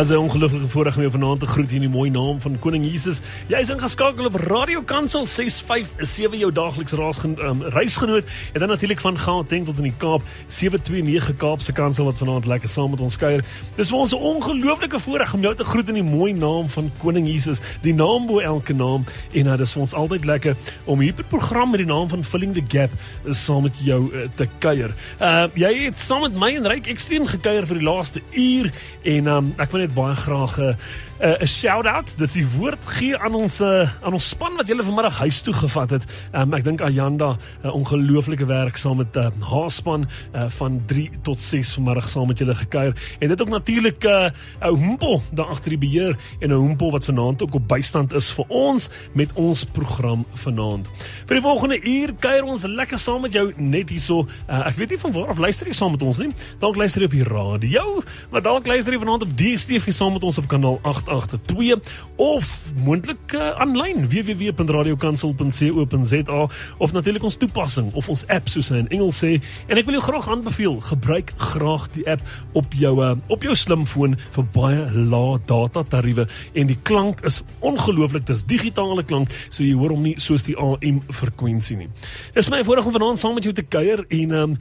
As 'n ongelooflike voorreg om jou vanaand te groet in die mooi naam van Koning Jesus. Jy is ingeskakel op Radio Kansel 657 jou daaglikse um, reisgenoot en dan natuurlik van Gauteng tot in die Kaap 729 Kaapse Kansel wat vanaand lekker saam met ons kuier. Dis vir ons 'n ongelooflike voorreg om jou te groet in die mooi naam van Koning Jesus, die naam bo elke naam en uh, dis vir ons altyd lekker om hierdie program met die naam van Filling the Gap uh, saam met jou uh, te kuier. Uh jy het saam met my en Ryk Ekstreem gekuier vir die laaste uur en um, ek wil net baie graag 'n uh, uh, 'n shout-out. Dit is die woord gee aan ons uh, aan ons span wat julle vanmiddag huis toe gevat het. Um, ek dink Ayanda 'n uh, ongelooflike werk saam met uh, haar span uh, van 3 tot 6 vanmiddag saam met julle gekuier. En dit ook natuurlik 'n uh, ou Humpo daar agter die beheer en 'n Humpo wat vanaand ook op bystand is vir ons met ons program vanaand. Vir die volgende uur kuier ons lekker saam met jou net hierso. Uh, ek weet nie van waar af luister jy saam met ons nie. Dalk luister jy op die radio, maar dalk luister jy vanaand op DStv saam met ons op kanaal 8 882 of moontlik aanlyn uh, www.radiokansel.co.za of natuurlik ons toepassing of ons app soos hy in Engels sê en ek wil jou graag aanbeveel gebruik graag die app op jou uh, op jou slimfoon vir baie lae data tariewe en die klank is ongelooflik dis digitale klank so jy hoor hom nie soos die AM frekwensie nie. Dis my voorreg om vanaand saam met jou te kuier en um,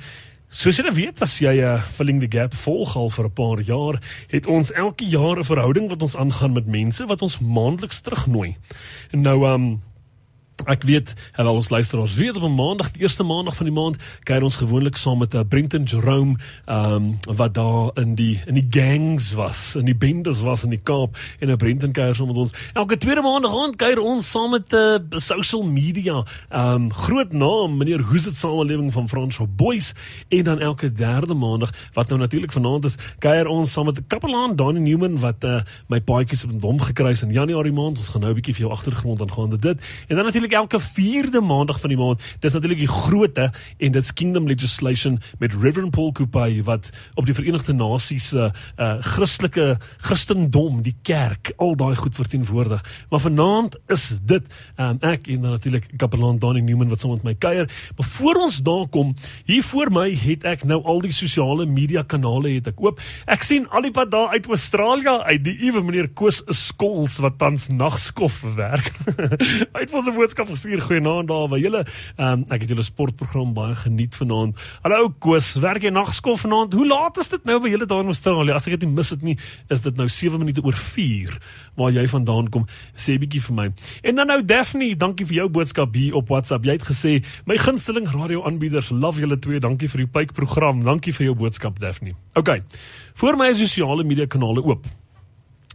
Soos jy weet as jy 'n uh, filling the gap volg al vir 'n paar jaar, het ons elke jaar 'n verhouding wat ons aangaan met mense wat ons maandeliks terugnooi. Nou um Ek weet, en al ons luisteraars weet op 'n maandag, die eerste maandag van die maand, kuier ons gewoonlik saam met 'n uh, Brenton Jerome, ehm um, wat daar in die in die gangs was, in die bendes was in die Kaap en 'n uh, Brenton kuier saam met ons. Elke tweede maandag aand kuier ons saam met 'n uh, social media, ehm um, groot naam, meneer Hoes dit samelewing van Frans Boys en dan elke derde maandag wat nou natuurlik vanaand is, kuier ons saam met 'n kapelaan Danny Newman wat uh, my paadjies op hom gekruis in Januarie maand. Ons gaan nou 'n bietjie vir jou agtergrond aangaande dit. En dan natuurlik elke 4de maandag van die maand. Dis natuurlik die grootte en dis Kingdom Legislation met Reverend Paul Kupay wat op die Verenigde Nasies se uh, uh, Christelike Christendom, die kerk, al daai goed verteenwoordig. Maar vanaand is dit um, ek en dan natuurlik Kapelaan Danny Newman wat saam met my kuier. Voor ons daar kom, hier voor my het ek nou al die sosiale media kanale het ek oop. Ek sien al die pad daar uit Australië uit die ewe meneer Koos Skols wat tans nagskof werk. Het vir 'n boodskap gestuur goeienaand daar by julle. Um, ek het julle sportprogram baie geniet vanaand. Hallo Koos, werk jy nagskof vanaand? Hoe laat is dit nou by julle daar in Australië? As ek dit nie mis dit nie, is dit nou 7 minute oor 4 waar jy vandaan kom. Sê bietjie vir my. En dan nou Daphne, dankie vir jou boodskap hier op WhatsApp. Jy het gesê my gunsteling radioaanbieders, love julle twee. Dankie vir die pype program. Dankie vir jou boodskap Daphne. OK. Voor my sosiale media kanale oop.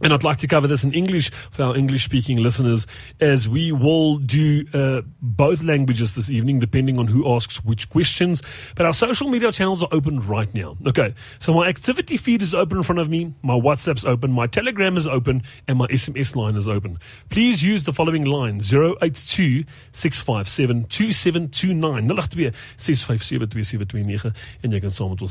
And I'd like to cover this in English for our English speaking listeners as we will do uh, both languages this evening, depending on who asks which questions. But our social media channels are open right now. Okay. So my activity feed is open in front of me. My WhatsApp's open. My Telegram is open and my SMS line is open. Please use the following line 082 657 2729 082 657 2729 en jy kan saam met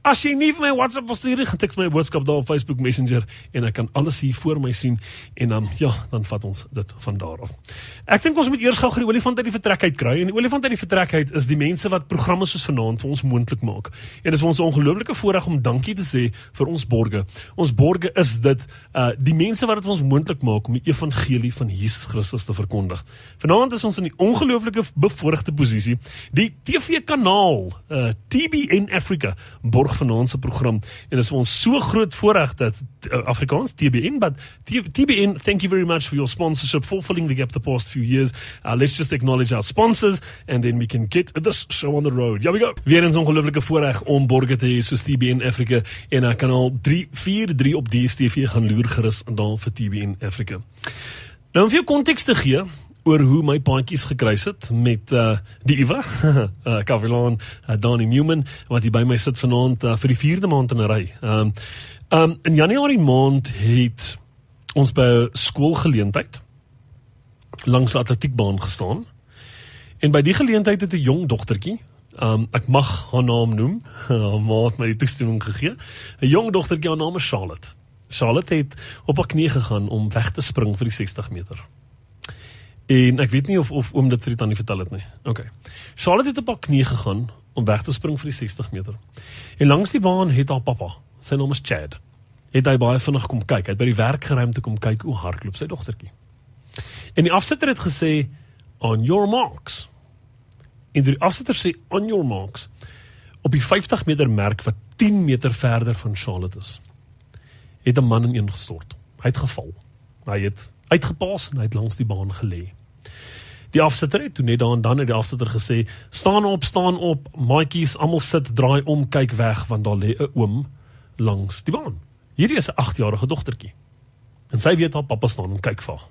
As jy nie vir my WhatsApp stuur nie, gaan tik vir my boodskap daar op Facebook Messenger en ek kan alles hier voor my sien en dan ja, dan vat ons dit van daar af. Ek dink ons moet eers gou die olifant uit die vertrek uit kry en die olifant uit die vertrek uit is die mense wat programme soos vanaand vir ons moontlik maak. En dit is ons ongelooflike voorreg om dankie te sê vir ons borge. Ons borge is dit uh die mense wat dit vir ons moontlik maak om die evangelie van Jesus Christus te verkondig. Vanaand is ons in die ongelooflike bevoordeelde posisie die TV-kanaal uh TBN Africa borg borg vanaand se program. En dit is vir ons so groot voorreg dat uh, Afrikaans TBN but TBN thank you very much for your sponsorship fulfilling the gap the past few years. Uh, let's just acknowledge our sponsors and then we can get this show on the road. Here we go. Weer eens ongelooflike voorreg om borge te hê soos TBN Africa en uh, kanaal 343 op DStv gaan loer gerus daar vir TBN Africa. Nou om vir konteks te gee oor hoe my paadjies gekruis het met uh die Iwa, uh Kavilan, uh, Danny Newman wat hier by my sit vanaand uh, vir die 4de maand in 'n ry. Um um in Januarie maand het ons by skoolgeleentheid langs die atletiekbaan gestaan. En by die geleentheid het 'n jong dogtertjie, um ek mag haar naam noem, haar ma het my die toestemming gegee. 'n Jong dogtertjie, haar naam is Charlotte. Charlotte het op haar knie gegaan om weg te spring vir die 60 meter. En ek weet nie of of oom dit vir die tannie vertel het nie. OK. Charlotte het op haar knie gegaan om weg te spring vir die 60 meter. En langs die baan het haar pappa, sy naam is Chad, het hy baie vinnig kom kyk. Hy het by die werkgeruimte kom kyk hoe hardloop sy dogtertjie. En die afsitter het gesê on your marks. En die afsitter sê on your marks op die 50 meter merk wat 10 meter verder van Charlotte is. Het 'n man ineengestort. Hy het geval. Hy het uitgepaas en hy het langs die baan gelê. Die afsitter het toe net dan dan het die afsitter gesê: "Staan op, staan op, maatjies, almal sit, draai om, kyk weg want daar lê 'n oom langs die baan." Hierdie is 'n 8-jarige dogtertjie. En sy weet haar pappa staan en kyk vir haar.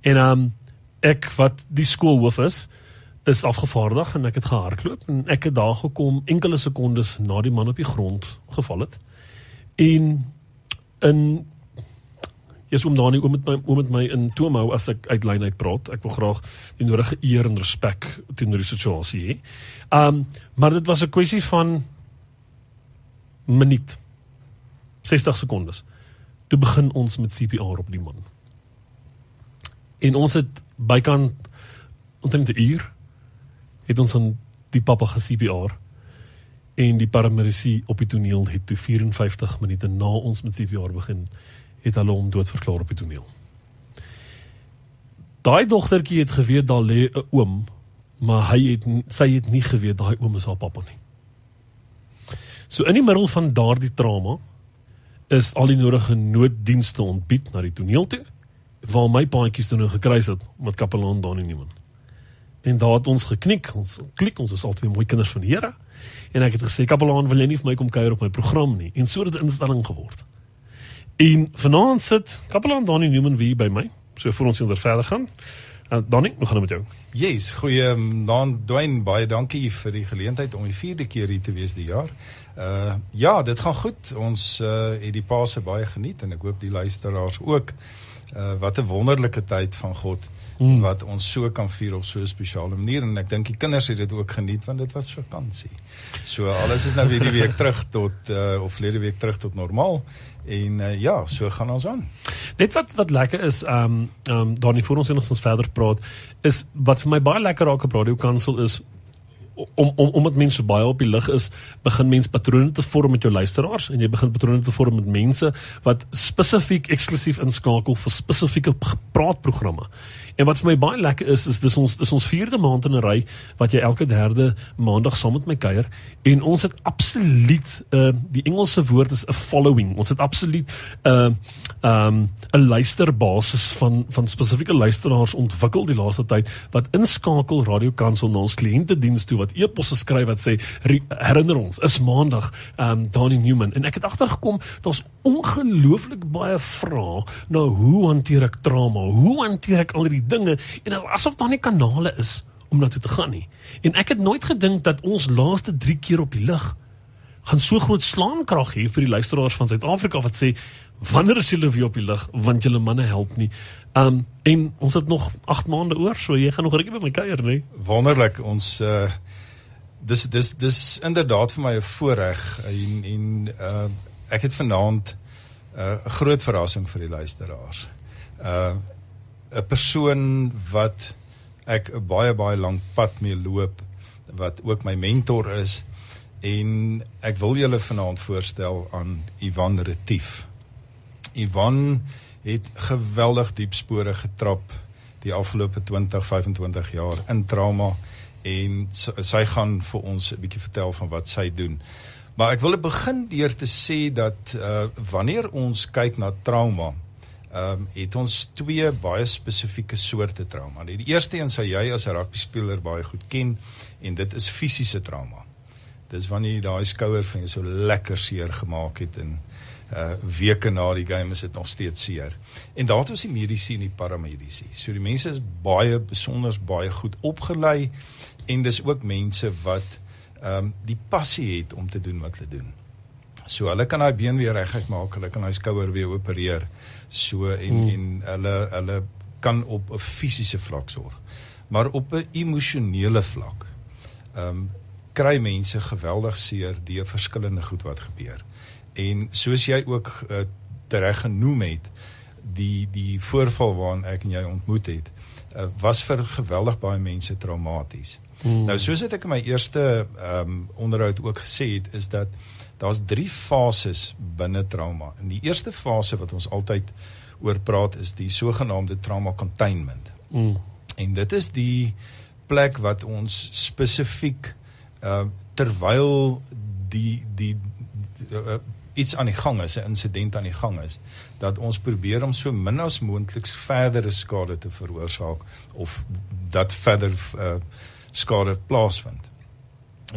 En ehm um, ek wat die skoolhoof is, is afgevaardig en ek het gehardloop en ek het daar gekom enkele sekondes na die man op die grond geval het. En in is om dan nie om met my om met my in toom hou as ek uit lyn uit praat. Ek wil graag die nodige eer en respek teenoor die situasie hê. Um maar dit was 'n kwessie van minuut 60 sekondes. Toe begin ons met CPR op die man. En ons het bykant omtrent 'n uur het ons aan die pappa ge-CPR en die paramedici op die toneel het toe 54 minute na ons met CPR begin het hulle hom doodverklaar op die toneel. Daai dogtertjie het geweet daar lê 'n oom, maar hy het sy het nie geweet daai oom is haar pappa nie. So in die middel van daardie trauma is al die nodige nooddienste ontbied na die toneel toe waar my paadjies toe nou gekruis het met kapelaan Dani Newman. En daar het ons geknik, ons klik, ons is altyd mooi kinders van die Here. En ek het gesê kapelaan wil jy nie vir my kom kuier op my program nie en so het dit instelling geword. En vanaand sit Kapelaan Donnie Newman weer by my. So voor ons hier verder gaan. Uh, Donnie, hoe gaan dit met jou? Yes, goeie naam Dwayne, baie dankie vir die geleentheid om die vierde keer hier te wees die jaar. Uh ja, dit gaan goed. Ons uh het die Paase baie geniet en ek hoop die luisteraars ook. Uh wat 'n wonderlike tyd van God hmm. wat ons so kan vier op so 'n spesiale manier en ek dink die kinders het dit ook geniet want dit was vakansie. So alles is nou weer die week terug tot uh of verlede week terug tot normaal En uh, ja, so gaan ons aan. Net wat wat lekker is, ehm um, ehm um, Donnie voor ons en ons verder praat, is wat vir my baie lekker raak op Radio Kansel is om om om met mense baie op die lig is, begin mense patrone te vorm met jou luisteraars en jy begin patrone te vorm met mense wat spesifiek eksklusief inskakel vir spesifieke praatprogramme. En wat vir my baie lekker is is dis ons dis ons vierde maand in 'n ry wat jy elke derde maandag saam met my kuier en ons het absoluut uh die Engelse woord is 'n following. Ons het absoluut 'n uh, um 'n luisterbasis van van spesifieke luisteraars ontwikkel die laaste tyd wat inskakel radiokansel na ons kliëntediens toe wat e-posse skryf wat sê herinner ons is maandag um Danny Newman en ek het agtergekom daar's ongelooflik baie vrae na hoe hanteer ek trauma? Hoe hanteer ek al die dinge en asof daar nie kanale is om na toe te gaan nie. En ek het nooit gedink dat ons laaste 3 keer op die lig gaan so groot slaankrag hê vir die luisteraars van Suid-Afrika wat sê wanneer is julle weer op die lig want julle manne help nie. Um en ons het nog 8 maande oor, so jy gaan nog rukkie by my kuier, nê? Wonderlik. Ons uh dis dis dis inderdaad vir my 'n voorreg en en uh ek het vanaand 'n uh, groot verrassing vir die luisteraars. Uh 'n persoon wat ek 'n baie baie lank pad mee loop wat ook my mentor is en ek wil julle vanaand voorstel aan Ivan Retief. Ivan het geweldig diep spore getrap die afgelope 20 25 jaar in trauma en sy gaan vir ons 'n bietjie vertel van wat sy doen. Maar ek wil begin deur te sê dat uh wanneer ons kyk na trauma, ehm um, het ons twee baie spesifieke soorte trauma. Die eerste een sou jy as 'n rugby speler baie goed ken en dit is fisiese trauma. Dis wanneer jy daai skouer van jou so lekker seer gemaak het en uh weke na die game is dit nog steeds seer. En daar het ons die mediese en die paramediese. So die mense is baie besonder baie goed opgelei en dis ook mense wat ehm um, die passie het om te doen wat hulle doen. So hulle kan daai been weer reguit maak, hulle kan daai skouer weer opereer. So en hmm. en hulle hulle kan op 'n fisiese vlak sorg. Maar op 'n emosionele vlak ehm um, kry mense geweldig seer deur verskillende goed wat gebeur. En soos jy ook uh, tereg genoem het, die die voorval waaraan ek en jy ontmoet het, uh, was vir geweldig baie mense traumaties. Hmm. Nou soos ek in my eerste ehm um, onderhoud ook gesê het, is dat daar's drie fases binne trauma. In die eerste fase wat ons altyd oor praat is die sogenaamde trauma containment. Mm. En dit is die plek wat ons spesifiek uh terwyl die die, die uh, iets aan die gang is, 'n insident aan die gang is, dat ons probeer om so min as moontlik verdere skade te veroorsaak of dat verder uh skade plaasvind.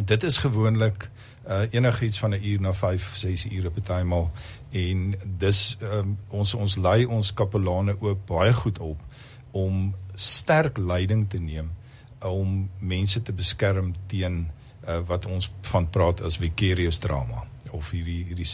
Dit is gewoonlik uh enigiets van 'n uur na 5, 6 ure partymal en dis um, ons ons lei ons kapelane ook baie goed op om sterk leiding te neem om mense te beskerm teen uh, wat ons van praat as vicarious trauma of hierdie hierdie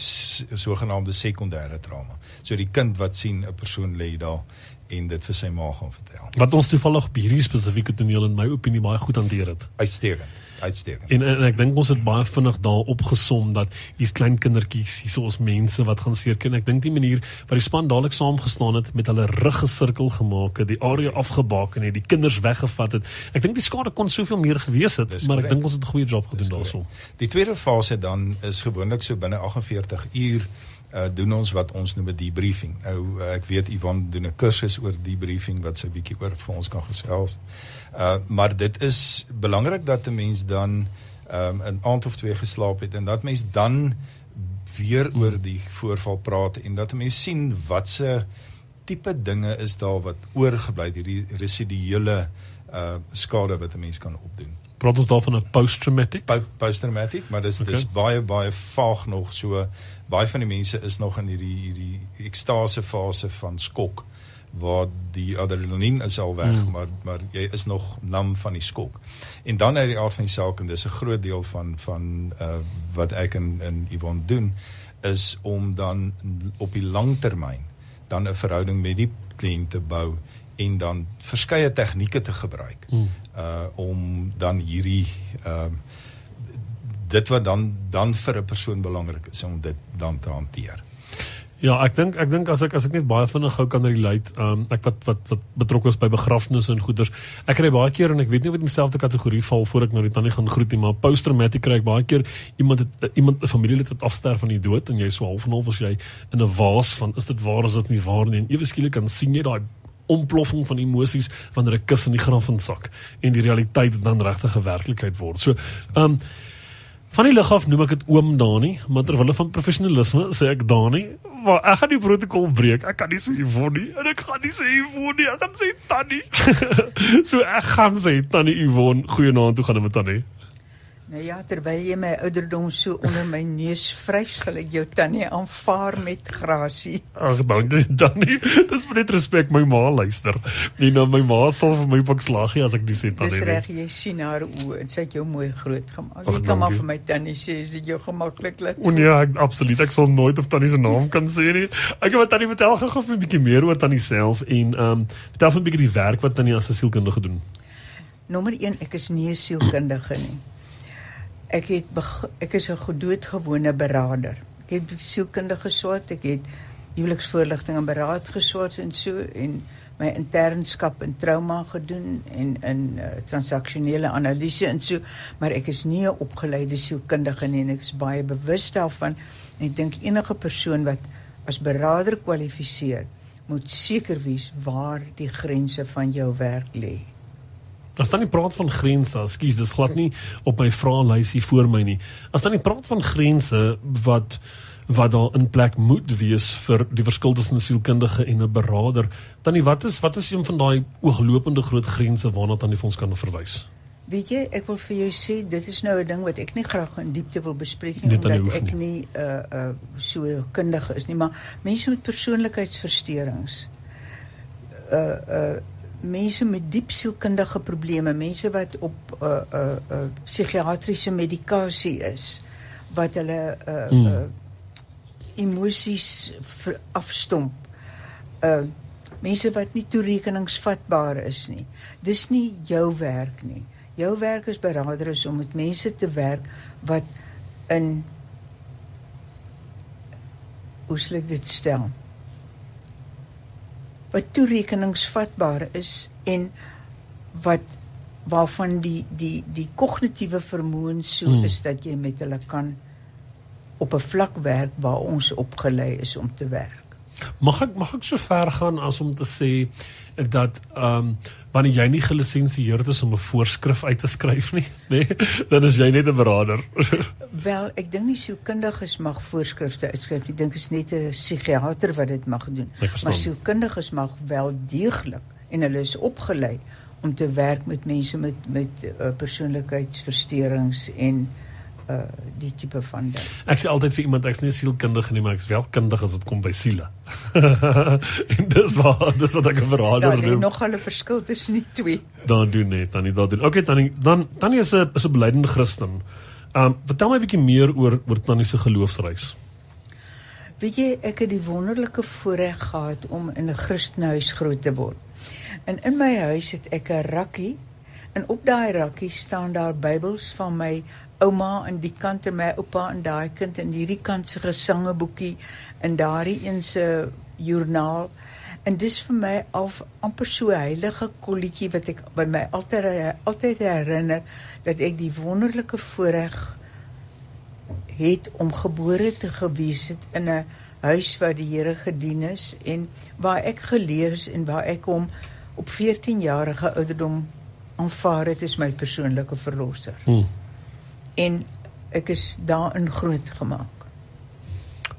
sogenaamde sekondêre trauma. So die kind wat sien 'n persoon lê daar en dit vir sy ma gaan vertel. Wat ons toevallig op hierdie spesifieke toneel in my opinie baie goed hanteer het. Uitstekend uitstekend. En, en ek dink ons het baie vinnig daar opgesom dat hier's klein kindertjies, hier's ons mense wat gaan seerken. Ek dink die manier wat die span dadelik saamgestaan het met hulle rugge sirkel gemaak het, die area afgebaken het, die kinders weggevat het. Ek dink die skade kon soveel meer gewees het, maar correct. ek dink ons het 'n goeie job gedoen daaroor. Die tweede fase dan is gewoonlik so binne 48 uur uh, doen ons wat ons noem 'n debriefing. Nou uh, ek weet Ivan doen 'n kursus oor debriefing wat sy bietjie oor vir ons kan gesels. Uh maar dit is belangrik dat 'n mens dan um, 'n aand of twee geslaap het en dat mens dan weer hmm. oor die voorval praat en dat 'n mens sien watse tipe dinge is daar wat oorgebly het hierdie residuele uh skade wat 'n mens kan opdoen praat ons daarvan 'n post-traumatic po post-traumatic maar dis okay. dis baie baie vaag nog so baie van die mense is nog in hierdie hierdie ekstase fase van skok waar die adrenalien is al weg mm. maar maar jy is nog nam van die skok en dan uit die aard van die saak en dis 'n groot deel van van uh, wat ek in in Yvonne doen is om dan op die lang termyn dan 'n verhouding met die kliënt te bou en dan verskeie tegnieke te gebruik mm. Uh om dan hierdie uh dit wat dan dan vir 'n persoon belangrik is om dit dan te hanteer. Ja, ek dink ek dink as ek as ek net baie vinnig gou kan relate, um ek wat wat wat betrokke is by begrafnisse en goeders. Ek kry baie keer en ek weet nie of dit dieselfde kategorie val voor ek nou die tannie gaan groet nie, maar post traumatic kry ek baie keer iemand het iemand 'n familielid wat afsterf van die dood en jy so half en half as jy in 'n waas van is dit waar is dit nie waar nie en ewe skielik kan sien jy daai ontploffing van emosies wanneer 'n kus in die graf insak en die realiteit dan regtig 'n werklikheid word. So, ehm um, van die lig af noem ek dit oom Dani, maar terwyl hulle van professionalisme sê ek Dani, maar ek gaan die protokol breek. Ek kan nie sê Yvonne en ek gaan nie sê Yvonne, ek gaan sê Tannie. so ek gaan sê Tannie Yvonne, goeienaand, hoe gaan dit met Tannie? Nou ja, terwyl jy my ouderdom so onder my neus vryf, sal ek jou tannie aanvaar met grasie. Ag, dankie tannie. Dis net respek my ma luister. Nee, nou my ma sal vir my boks lag as ek dis sê tannie. Dis reg, jy sien haar oë en sy het jou mooi groot gemaak. Jy kan maar vir my tannie sê as dit jou gemaklik laat. O nee, ek, absoluut. Ek sal nooit of tannie se naam kan sê nie. Ek het wat tannie vertel gou 'n bietjie meer oor tannie self en ehm um, vertel 'n bietjie die werk wat tannie as 'n sielkundige doen. Nommer 1, ek is nie 'n sielkundige nie ek het ek is 'n gedoodgewone beraader. Ek het sielkundige geswat, ek het huweliksvoorligting en beraad geswat en so en my internskap in trauma gedoen en in uh, transaksionele analise en so, maar ek is nie 'n opgeleide sielkundige nie en ek is baie bewus daarvan. En ek dink enige persoon wat as beraader kwalifiseer, moet seker wees waar die grense van jou werk lê. As dan nie praat van grense, ekskuus, dis glad nie op my vraelysie voor my nie. As dan nie praat van grense wat wat daar in plek moet wees vir die verskil tussen 'n sielkundige en 'n beraader, dan nie wat is wat is een van daai ooglopende groot grense waarna dan die fonds kan verwys? Weet jy, ek wil vir jou sê dit is nou 'n ding wat ek nie graag in diepte wil bespreek nie omdat ek nie 'n uh, uh, so kundig is nie, maar mense met persoonlikheidsversteurings uh uh mense met diep sielkundige probleme, mense wat op 'n uh, 'n uh, 'n uh, psigiatriese medikasie is wat hulle uh, mm. uh emosies afstomp. Uh mense wat nie toerekeningsvatbaar is nie. Dis nie jou werk nie. Jou werk as beraader is om met mense te werk wat in hoe sou ek dit stel? Wat toerekeningsvatbaar is en wat waarvan die die die kognitiewe vermoë so Hmm. hmm. is dat jy met hulle kan op 'n vlak werk waar ons opgelei is om te werk. Mag ek mag ek so ver gaan as om te sê dat ehm um, wanneer jy nie gelisensieerd is om 'n voorskrif uit te skryf nie, nê, nee, dan is jy net 'n beraader. Wel, ek dink nie sielkundiges mag voorskrifte uitskryf nie. Ek dink is net 'n psigiater wat dit mag doen. Maar sielkundiges mag wel deeglik en hulle is opgelei om te werk met mense met met uh, persoonlikheidsversteurings en uh die tipe van ding. Ek sê altyd vir iemand ek's nie 'n sielkundige nie, maar ek's wel kundig as dit kom by siele. en dis wat dis wat ek 'n beraader Daar lê noem. nog 'n verskil tussen die twee. Dan doen net, dan nie dan doen. Okay, Tannie, dan Tannie is 'n is 'n belydende Christen. Ehm um, vertel my 'n bietjie meer oor oor Tannie se geloofsreis. Weet jy, ek het die wonderlike voorreg gehad om in 'n Christenhuis groot te word. En in my huis het ek 'n rakkie en op daai rakkie staan daar Bybels van my ouma aan die kant en my oupa aan daai kant en hierdie kant se gesangeboekie en daardie een se joernaal. En dis vir my al amper so 'n heilige kolletjie wat ek by my altyd altyd herinner dat ek die wonderlike voorreg het om gebore te gewees het in 'n huis waar die Here gedien is en waar ek geleer is en waar ek hom op 14 jarige ouderdom aanvaar het as my persoonlike verlosser. Hm. En ek is daarin groot gemaak.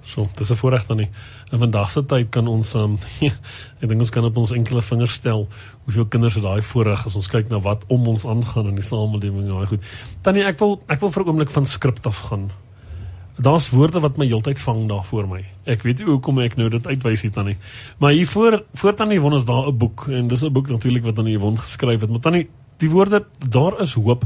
So, dis 'n voorreg dan nie. In vandag se tyd kan ons um ek dink ons kan op ons enkele vingers stel hoeveel kinders het daai voorreg as ons kyk na wat om ons aangaan in die samelewing daai goed. Tannie, ek wil ek wil vir 'n oomblik van skrip af gaan. Daar's woorde wat my heeltyd vang daar voor my. Ek weet nie hoekom ek nou dit uitwys hier tannie. Maar hier voor voor tannie Yvonne is daar 'n boek en dis 'n boek natuurlik wat tannie Yvonne geskryf het. Maar tannie, die woorde daar is hoop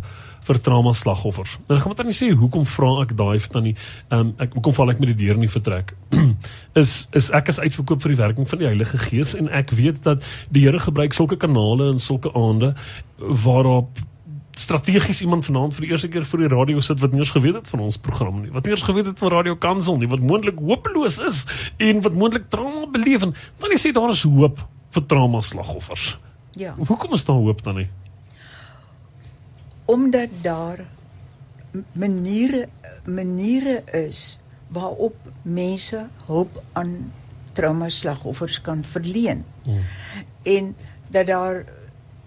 vir trauma slagoffers. En ek gaan met tannie sê hoekom vra ek daai vir tannie? Ehm um, ek hoekom val ek met die deur nie vertrek? is is ek is uitverkoop vir die werking van die Heilige Gees en ek weet dat die Here gebruik sulke kanale en sulke aande waarop strategies iemand vanaand vir die eerste keer voor die radio sit wat nie eens geweet het van ons program nie, wat nie eens geweet het van Radio Kansel nie, wat moontlik hopeloos is en wat moontlik trauma beleef en dan sê daar is hoop vir trauma slagoffers. Ja, Hoekom is daar hoop dan nie? Omdat daar maniere maniere is waarop mense hulp aan trauma slagoffers kan verleen. Hmm. En dat daar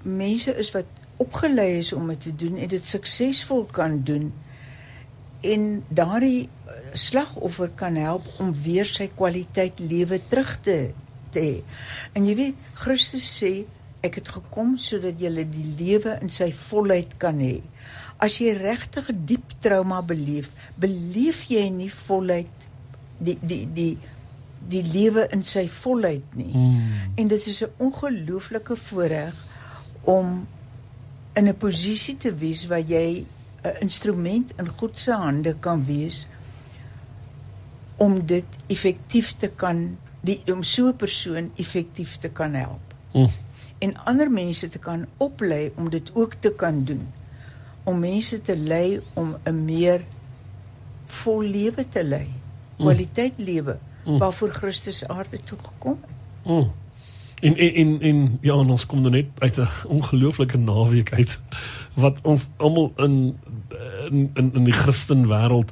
mense is wat opgelei is om dit te doen en dit suksesvol kan doen en daardie eh, slagoffer kan help om weer sy kwaliteit lewe terug te te hê. En jy weet Christus sê ek het gekom sodat jy die lewe in sy volheid kan hê. As jy regtig diep trauma beleef, beleef jy nie volheid die die die die lewe in sy volheid nie. Mm. En dit is 'n ongelooflike voorreg om in 'n posisie te wees waar jy 'n instrument in God se hande kan wees om dit effektief te kan die om so 'n persoon effektief te kan help Mm. En ander mense te kan oplei om dit ook te kan doen om mense te lei om 'n meer vol lewe te lei kwaliteit lewe Mm. waarvoor Christus aarde toe gekom het Mm. En, en en en ja, en ons kom dan net uit 'n ongelooflike naweek uit wat ons almal in in in, in die Christen wêreld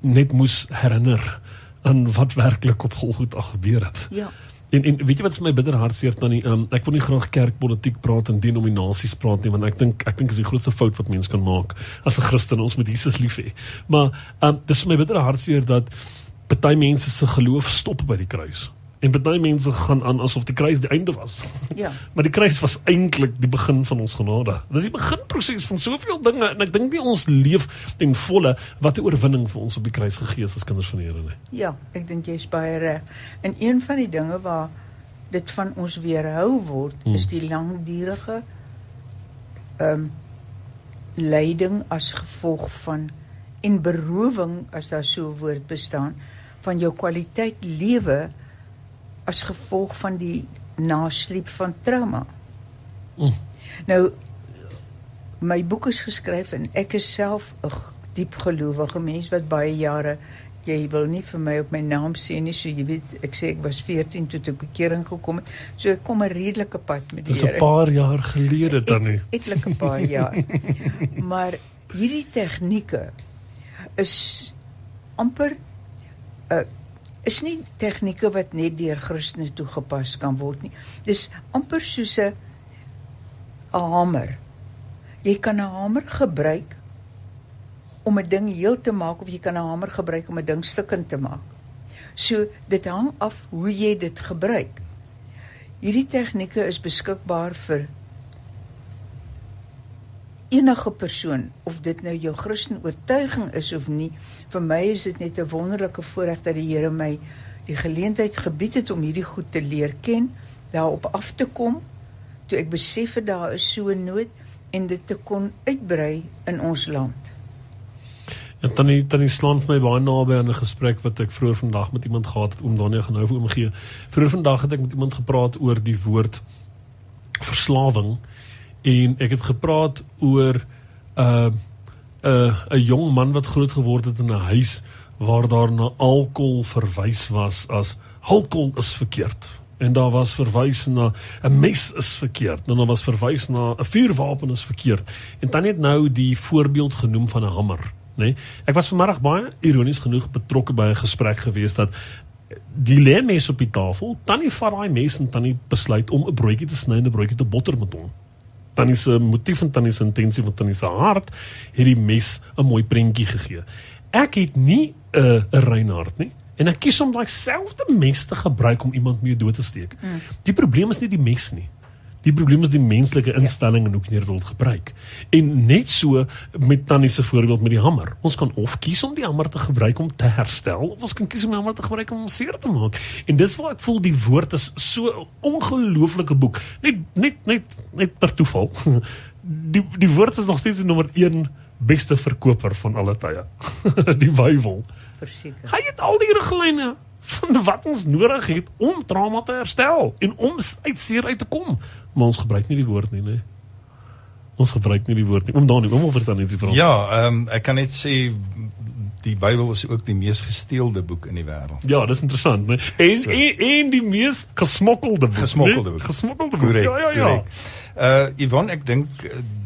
net moes herinner aan wat werklik op Golgotha gebeur het. ja En en weet jy wat vir my bitter hartseer tannie, um, ek wil nie graag kerkpolitiek praat en denominasies praat nie want ek dink ek dink is die grootste fout wat mens kan maak as 'n Christen ons moet Jesus lief hê. Maar um dis vir my bitter hartseer dat party mense se geloof stop by die kruis. En party mense gaan aan asof die kruis die einde was. ja Maar die kruis was eintlik die begin van ons genade. Dis die beginproses van soveel dinge en ek dink nie ons leef ten volle wat 'n oorwinning vir ons op die kruis gegee is as kinders van die Here nie. Ja, ek dink jy's baie reg. En een van die dinge waar dit van ons weerhou word, Hmm. is die langdurige ehm um, lyding as gevolg van en berowing as daar so 'n woord bestaan van jou kwaliteit lewe as gevolg van die nasleep van trauma. Mm. Nou my boek is geskryf en ek is self 'n diep gelowige mens wat baie jare jy wil nie vir my op my naam sê nie, so jy weet, ek sê ek was 14 toe ek bekering gekom het. So ek kom 'n redelike pad met die Dis 'n Here. paar jaar gelede dan nie. Et- Etlike paar jaar. maar hierdie tegnieke is amper uh is nie tegnieke wat net deur Christene toegepas kan word nie. Dis amper soos 'n 'n hamer. Jy kan 'n hamer gebruik om 'n ding heel te maak of jy kan 'n hamer gebruik om 'n ding stukkend te maak. So dit hang af hoe jy dit gebruik. Hierdie tegnieke is beskikbaar vir enige persoon of dit nou jou Christen oortuiging is of nie. Vir my is dit net 'n wonderlike voorreg dat die Here my die geleentheid gebied het om hierdie goed te leer ken, daarop af te kom toe ek besef het daar is so 'n nood en dit te kon uitbrei in ons land. Ja, tannie tannie slaan vir my baie naby aan 'n gesprek wat ek vroeër vandag met iemand gehad het om gaan nou vir oomgee. Vroeër vandag het ek met iemand gepraat oor die woord verslawing en ek het gepraat oor 'n uh, 'n uh, 'n jong man wat groot geword het in 'n huis waar daar na alkohol verwys was as alkohol is verkeerd. En daar was verwys na 'n mes is verkeerd. En daar was verwys na 'n vuurwapen is verkeerd. En dan het nou die voorbeeld genoem van 'n hamer nê nee? ek was vanmiddag baie ironies genoeg betrokke by 'n gesprek gewees dat die lê mes op die tafel tannie vat daai mes en tannie besluit om 'n broodjie te sny en 'n broodjie te botter met hom tannie se motief en tannie se intensie van tannie se hart het die mes 'n mooi prentjie gegee. Ek het nie 'n uh, Reinhard nie en ek kies om daai selfde mes te gebruik om iemand mee dood te steek. Mm. Die probleem is nie die mes nie. Die probleem is die menslike instelling ja. en hoe dit wil gebruik. En net so met tannie se voorbeeld met die hamer. Ons kan of kies om die hamer te gebruik om te herstel of ons kan kies om die hamer te gebruik om seer te maak. En dis waar ek voel die woord is so 'n ongelooflike boek. Net net net net per toeval. Die die woord is nog steeds die nommer 1 beste verkoper van alle tye. die Bybel. Verseker. Hy het al die riglyne van wat ons nodig het om trauma te herstel en om uit seer uit te kom. Maar ons gebruik nie die woord nie, nee. Ons gebruik nie die woord nie. Om dan nie om oor dan iets vra. Ja, ehm um, ek kan net sê die Bybel is ook die mees gesteelde boek in die wêreld. Ja, dis interessant, né? En, So. en en die mees gesmokkelde boek. Gesmokkelde nee? boek. Gesmokkelde boek. Korrek. Ja, ja, ja. korrek. Uh Yvonne, ek dink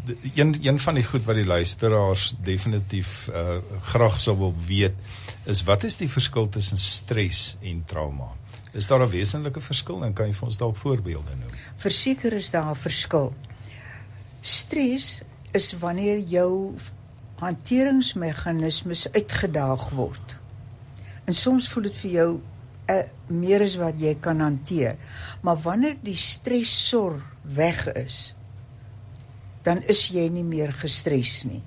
d- een een van die goed wat die luisteraars definitief uh graag sou wil weet is wat is die verskil tussen stres en trauma? Is daar 'n wesenlike verskil en kan jy vir ons dalk voorbeelde noem? Verseker is daar 'n verskil. Stres is wanneer jou hanteringsmeganismes uitgedaag word. En soms voel dit vir jou uh, meer as wat jy kan hanteer. Maar wanneer die stresor weg is, dan is jy nie meer gestres nie.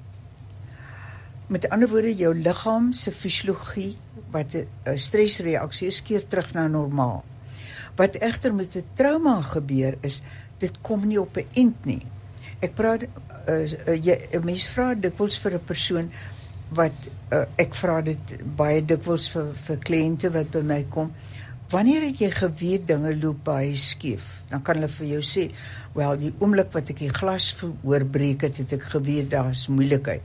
Met ander woorde jou liggaam se fisiologie wat 'n 'n stresreaksie is keer terug na normaal. Wat egter met 'n trauma gebeur is, dit kom nie op 'n end nie. Ek praat uh, uh, jy 'n mens vra dikwels vir 'n persoon wat uh, ek vra dit baie dikwels vir vir kliënte wat by my kom. Wanneer het jy geweet dinge loop baie skief? Dan kan hulle vir jou sê, "Wel, die oomblik wat ek die glas verhoor breek het, het ek geweet daar's moeilikheid."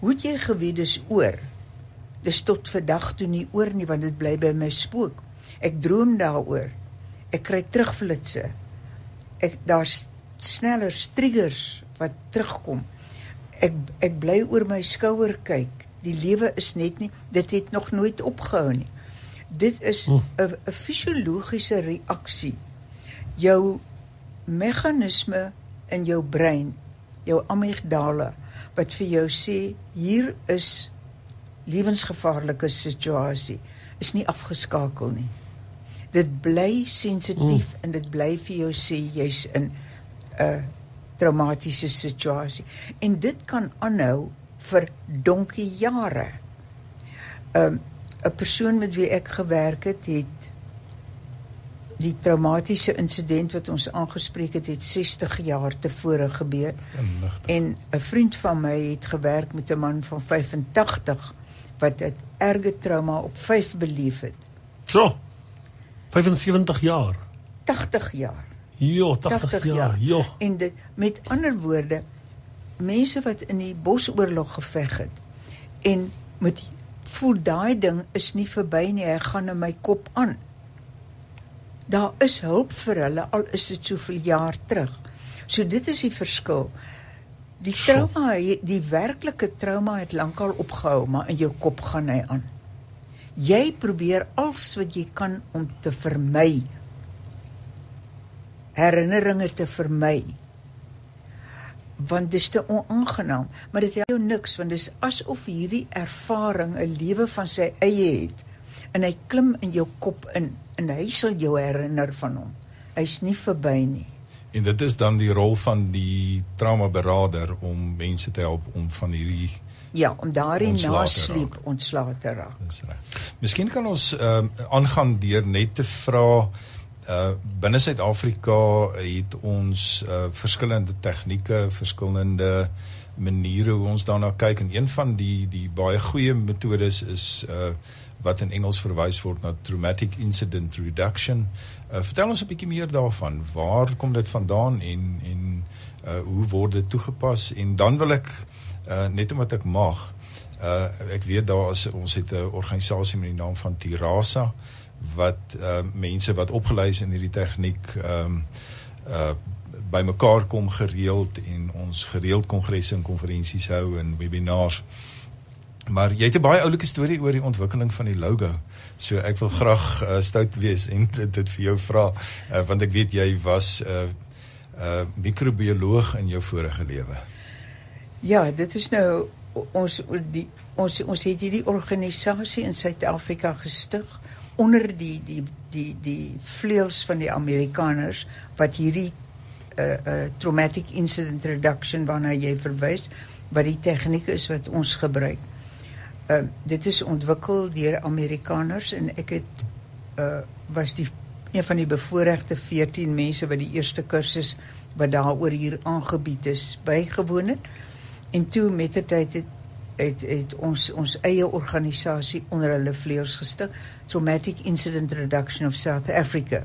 Hoe het jy geweet dis oor? Dis tot vandag toe nie oor nie want dit bly by my spook. Ek droom daaroor. Ek kry terugflitsse. Ek daar's sneller triggers wat terugkom. Ek ek bly oor my skouer kyk. Die lewe is net nie dit het nog nooit opgehou nie. Dit is 'n 'n fisiologiese reaksie. Jou meganisme in jou brein, jou amygdala wat vir jou sê hier is lewensgevaarlike situasie is nie afgeskakel nie. Dit bly sensitief mm. en dit bly vir jou sê jy's in 'n traumatiese situasie. En dit kan aanhou vir donkie jare. 'n um, 'n persoon met wie ek gewerk het, het die traumatiese insident wat ons aangespreek het, het 60 jaar tevore gebeur. Inligting. En 'n vriend van my het gewerk met 'n man van 85 wat 'n erge trauma op 5 beleef het. So. 75 jaar. 80 jaar. Ja, 80, 80 jaar. jaar. Ja. En dit met ander woorde mense wat in die bosoorlog geveg het en met voel daai ding is nie verby nie, hy gaan in my kop aan. Daar is hulp vir hulle al is dit soveel jaar terug. So dit is die verskil. Die trauma, die werklike trauma het lankal opgehou, maar in jou kop gaan hy aan. Jy probeer alles wat jy kan om te vermy herinneringe te vermy. Want dit is te onaangenaam, maar dit help jou niks want dit is asof hierdie ervaring 'n lewe van sy eie het en hy klim in jou kop in en hy sal jou herinner van hom. Hy's nie verby nie. En dit is dan die rol van die traumaberader om mense te help om van hierdie ja, om daardie nasleep ontslae te raak. Dis reg. Miskien kan ons ehm uh, aangaan deur net te vra uh binne Suid-Afrika het ons uh verskillende tegnieke, verskillende maniere hoe ons daarna kyk en een van die die baie goeie metodes is uh wat in Engels verwys word na traumatic incident reduction. Uh vertel ons 'n bietjie meer daarvan. Waar kom dit vandaan en en uh hoe word dit toegepas? En dan wil ek uh net omdat ek mag uh ek weet daar is ons het 'n organisasie met die naam van Tirasa wat uh mense wat opgelei is in hierdie tegniek ehm um, uh bymekaar kom gereeld en ons gereeld kongresse en konferensies hou en webinars. Maar jy het 'n baie oulike storie oor die ontwikkeling van die logo. So ek wil graag uh, stout wees en dit, dit vir jou vra uh, want ek weet jy was 'n uh, uh, microbioloog in jou vorige lewe. Ja, dit is nou ons die ons ons het hierdie organisasie in Suid-Afrika gestig onder die die die die vleuels van die Amerikaners wat hierdie uh uh traumatic incident reduction waarna jy verwys wat die tegniek is wat ons gebruik. Uh dit is ontwikkel deur Amerikaners en ek het uh was die een van die bevoorregte 14 mense wat die eerste kursus wat daaroor hier aangebied is bygewoon het. En toe met die tyd het het het ons ons eie organisasie onder hulle vleuels gestig, Traumatic Incident Reduction of South Africa.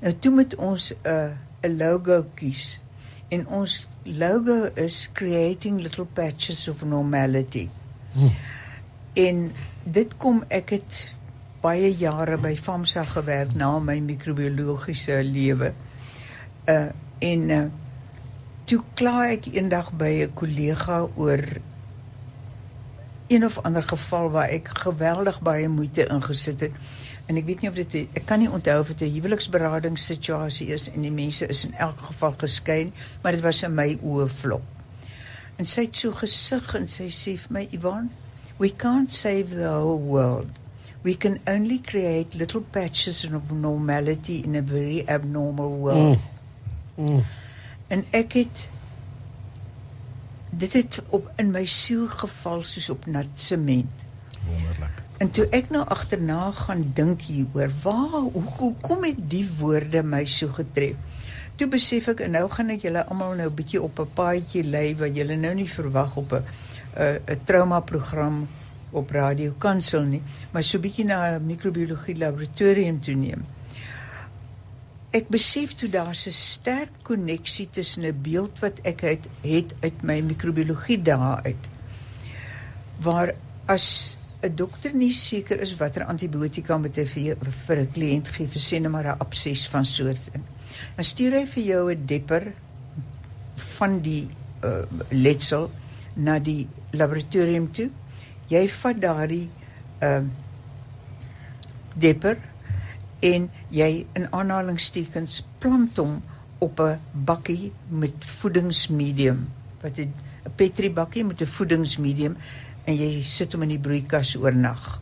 Nou toe moet ons 'n uh, 'n logo kies. En ons logo is creating little patches of normality. Hmm. En dit kom ek het baie jare by FAMSA gewerk na my microbiologiese lewe. Uh en uh, toe kla ek eendag by 'n kollega oor een of ander geval waar ek geweldig baie moeite ingesit het. En ek weet nie of dit ek kan nie onthou of dit 'n huweliksberadingssituasie is en die mense is in elk geval geskei, maar dit was in my oë vlop. En sy het so gesug en sy sê vir my Ivan, we can't save the whole world. We can only create little patches of normality in a very abnormal world. Mm. Mm. En ek het dit het op in my siel geval soos op nat sement. Wonderlik. En toe ek nou agterna gaan dink hieroor, waar hoe, hoe kom dit die woorde my so getref? Toe besef ek en nou gaan ek julle almal nou 'n bietjie op 'n paadjie lei wat julle nou nie verwag op 'n 'n 'n trauma program op radio kansel nie, maar so bietjie na 'n microbiologie laboratorium toe neem ek besef toe daar's 'n sterk koneksie tussen 'n beeld wat ek het, het uit my microbiologie dae uit. Waar as 'n dokter nie seker is watter antibiotika moet hy vir, vir 'n kliënt gee vir sien maar 'n abses van soort in. Dan stuur hy vir jou 'n depper van die uh, letsel na die laboratorium toe. Jy vat daardie uh, depper en jy in aanhalingstekens plant hom op 'n bakkie met voedingsmedium wat 'n petri bakkie met 'n voedingsmedium en jy sit hom in die broeikas oornag.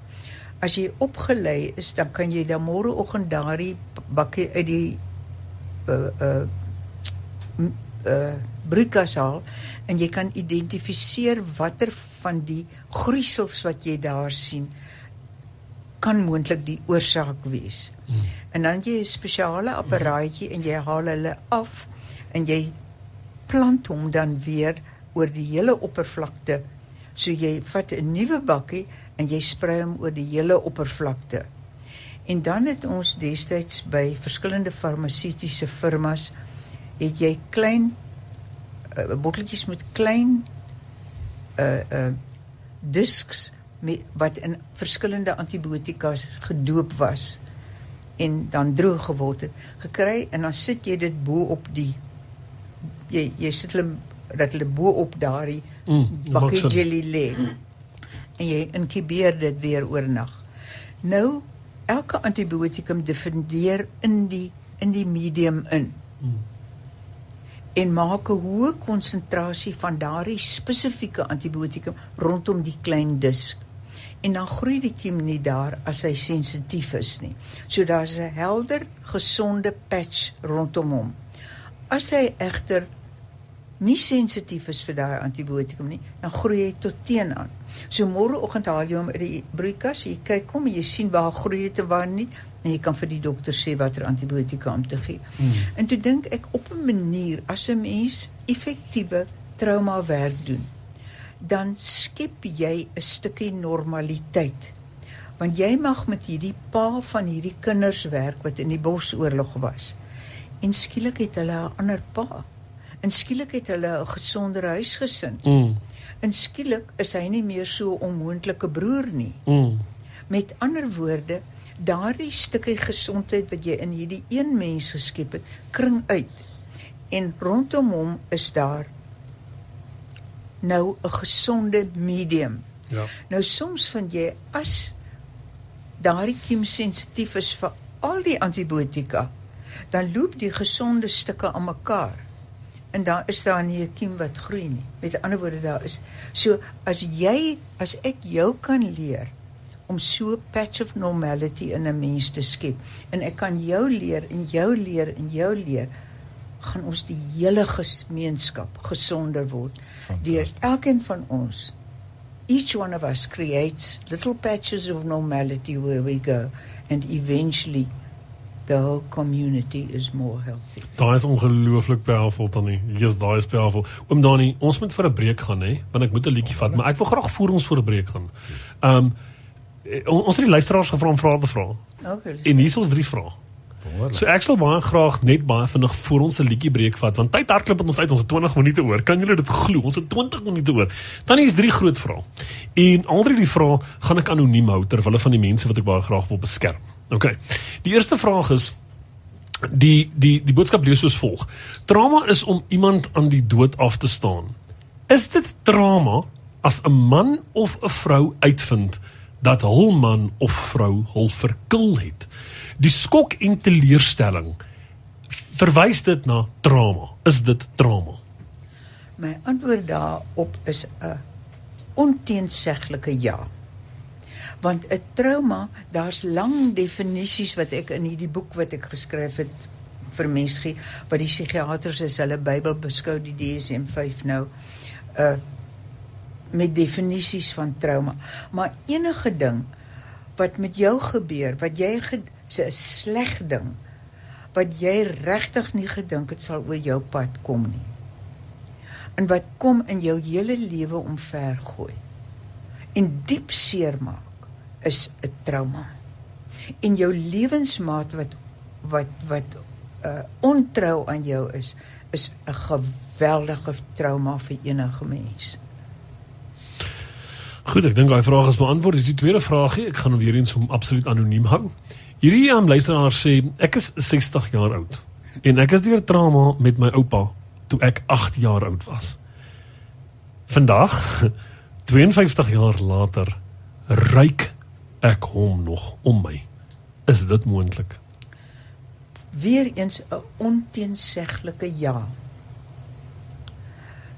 As jy opgelei is, dan kan jy dan môreoggend daardie bakkie uit die uh uh uh broeikas haal en jy kan identifiseer watter van die groeisels wat jy daar sien kan moontlik die oorsaak wees. Hmm. En dan jy 'n spesiale apparaatjie en jy haal hulle af en jy plant hom dan weer oor die hele oppervlakte. So jy vat 'n nuwe bakkie en jy sprei hom oor die hele oppervlakte. En dan het ons destyds by verskillende farmaseutiese firmas het jy klein uh, botteltjies met klein uh uh disks met, wat in verskillende antibiotikas gedoop was en dan droog geword het gekry en dan sit jy dit bo op die jy jy sit hulle dat hulle bo op daardie Mm, bakkie jelly lê en jy inkubeer dit weer oornag. Nou elke antibiotikum definieer in die in die medium in en maak 'n hoë konsentrasie van daardie spesifieke antibiotikum rondom die klein disk. En dan groei die kiem nie daar as hy sensitief is nie. So daar's 'n helder, gesonde patch rondom hom. As hy egter nie sensitief is vir daai antibiotikum nie, dan groei hy tot teenoor. So môreoggend haal jy hom uit die broeikas, jy kyk kom en jy sien waar groei dit en waar nie en jy kan vir die dokter sê watter antibiotika om te gee. Hmm. En toe dink ek op 'n manier as 'n mens effektiewe trauma werk doen, dan skep jy 'n stukkie normaliteit. Want jy mag met hierdie pa van hierdie kinders werk wat in die bosoorlog was. En skielik het hulle 'n ander pa. En skielik het hulle 'n gesonder huisgesin. Mm. En skielik is hy nie meer so 'n onmoontlike broer nie. Mm. Met ander woorde, daardie stukkie gesondheid wat jy in hierdie een mens geskep het, kring uit. En rondom hom is daar nou 'n gesonde medium. Ja. Nou soms vind jy as daardie kiem sensitief is vir al die antibiotika, dan loop die gesonde stukke aan mekaar. En dan is daar nie 'n kiem wat groei nie. Met ander woorde daar is so as jy as ek jou kan leer om so 'n patch of normality in 'n mens te skep en ek kan jou leer en jou leer en jou leer gaan ons die hele gemeenskap gesonder word deur elkeen van ons each one of us creates little patches of normality where we go and eventually the whole community is more healthy Daai is ongelooflik powerful tannie. Jesus, daai is powerful. Oom Dani, ons moet vir 'n breek gaan hè, want ek moet 'n liedjie vat, maar ek wil graag voor ons voor 'n breek gaan. Ehm um, ons het die luisteraars gevra om vrae te vra. okay En hier is ons drie vrae. So ek sal baie graag net baie vinnig voor ons 'n liedjie breek vat want tyd hardloop met ons uit ons het 20 minute oor. Kan julle dit glo? Ons het 20 minute oor. Tannie is drie groot vrae. En al drie die vrae gaan ek anoniem hou ter wille van die mense wat ek baie graag wil beskerm. OK. Die eerste vraag is die die die boodskap lees soos volg. Trauma is om iemand aan die dood af te staan. Is dit trauma as 'n man of 'n vrou uitvind dat hul man of vrou hul verkil het? Die skok en teleurstelling verwys dit na trauma. Is dit trauma? My antwoord daarop is 'n onteenseglike ja. Want 'n trauma, daar's lang definisies wat ek in hierdie boek wat ek geskryf het vir mense gee, wat die psigiaters as hulle Bybel beskou die DSM-5 nou uh met definisies van trauma. Maar enige ding wat met jou gebeur, wat jy ge- 'n sleg ding wat jy regtig nie gedink het sal oor jou pad kom nie en wat kom in jou hele lewe omvergooi en diep seer maak is 'n trauma. En jou lewensmaat wat wat wat uh ontrou aan jou is, is 'n geweldige trauma vir enige mens. Goed, ek dink daai vraag is beantwoord. Dis die tweede vraagie. Ek gaan hom weer eens om absoluut anoniem hou. Hierdie um, luisteraar sê ek is 60 jaar oud en ek is deur trauma met my oupa toe ek 8 jaar oud was. Vandag 52 jaar later ruik ek hom nog om my. Is dit moontlik? Weereens 'n onteenseglike ja.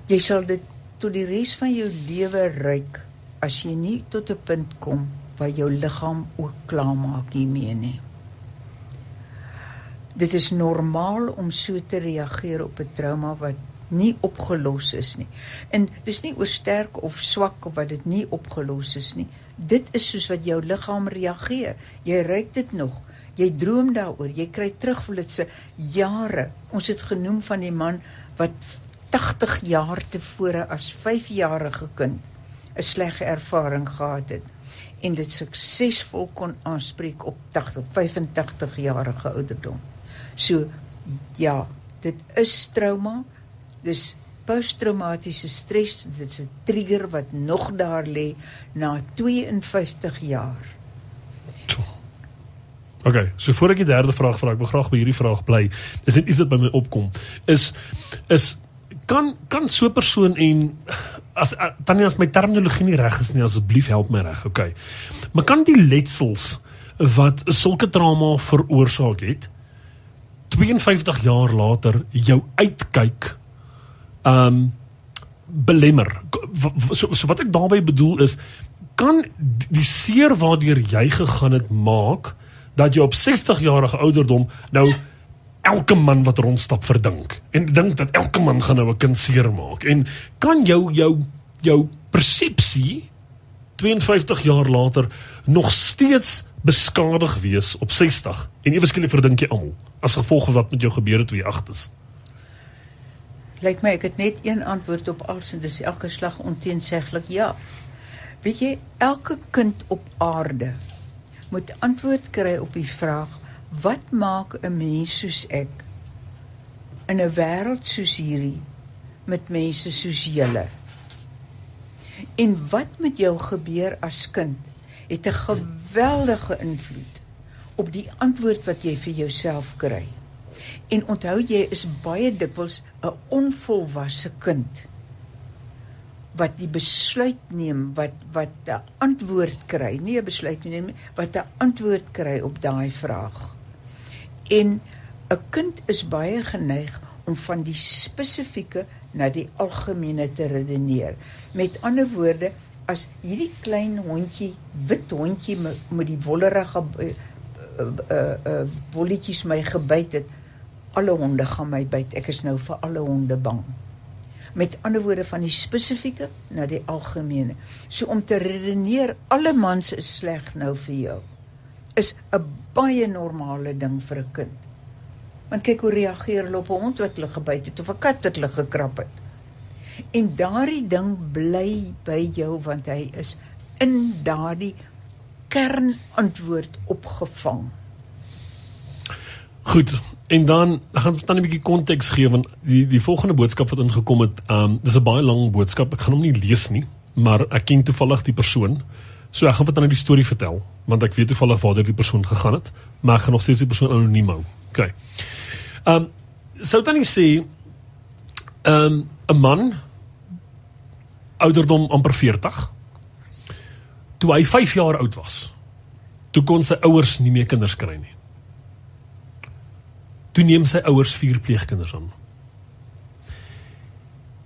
Jy sal dit tot die res van jou lewe ruik as jy nie tot 'n punt kom waar jou liggaam ook klaarmaak hiermee nie. Dit is normaal om so te reageer op 'n trauma wat nie opgelos is nie. En dis nie oor sterk of swak of wat dit nie opgelos is nie. Dit is soos wat jou liggaam reageer. Jy ruik dit nog. Jy droom daaroor. Jy kry terugvoelitse jare. Ons het genoem van die man wat 80 jaar tevore as 5-jarige kind 'n slegte ervaring gehad het en dit suksesvol kon aanspreek op 80 85 jarige ouderdom. So ja, dit is trauma. Dis posttraumatiese stres, dit is 'n trigger wat nog daar lê na 52 jaar. OK, so voor ek die derde vraag vra, ek wil graag by hierdie vraag bly. Dis net iets wat by my opkom. Is is kan kan so 'n persoon en as tannie as my terminologie nie reg is nie, asseblief help my reg. OK. Maar kan die letsels wat sulke trauma veroorsaak het 52 jaar later jou uitkyk um belemmer. So, so wat ek daarmee bedoel is kan die seer waardeur jy gegaan het maak dat jy op 60 jarige ouderdom nou elke man wat rondstap verdink en dink dat elke man gaan nou 'n kind seermaak en kan jou jou jou persepsie 52 jaar later nog steeds beskadig wees op 60 en ewe skielik verdink jy almal as gevolg van wat met jou gebeur het toe jy 8 is. Lyk my ek het net een antwoord op alles en dis elke slag onteenseglik ja. Weet jy, elke kind op aarde moet antwoord kry op die vraag wat maak 'n mens soos ek in 'n wêreld soos hierdie met mense soos julle? En wat met jou gebeur as kind het 'n geweldige invloed op die antwoord wat jy vir jouself kry. En onthou jy is baie dikwels 'n onvolwasse kind wat die besluit neem wat wat 'n antwoord kry, nie 'n besluit neem wat 'n antwoord kry op daai vraag. En 'n kind is baie geneig om van die spesifieke na die algemene te redeneer. Met ander woorde, as hierdie klein hondjie, wit hondjie met, die wollerige uh uh, uh wolletjies my gebyt het, alle honde gaan my byt. Ek is nou vir alle honde bang met ander woorde van die spesifieke na die algemene. So om te redeneer alle mans is sleg nou vir jou is 'n baie normale ding vir 'n kind. Want kyk hoe reageer hulle op 'n hond wat hulle gebyt het of 'n kat wat hulle gekrap het. En daardie ding bly by jou want hy is in daardie kernantwoord opgevang. Goed, En dan gaan ons dan 'n bietjie konteks gee want die die volgende boodskap wat ingekom het, ehm um, dis 'n baie lang boodskap. Ek gaan hom nie lees nie, maar ek ken toevallig die persoon. So ek gaan wat dan die storie vertel want ek weet toevallig waar die persoon gegaan het, maar ek gaan nog steeds die persoon anoniem hou. OK. Ehm um, sou dan sê ehm um, 'n man ouderdom amper 40 toe hy 5 jaar oud was. Toe kon sy ouers nie meer kinders kry nie. Toe neem sy ouers vier pleegkinders aan.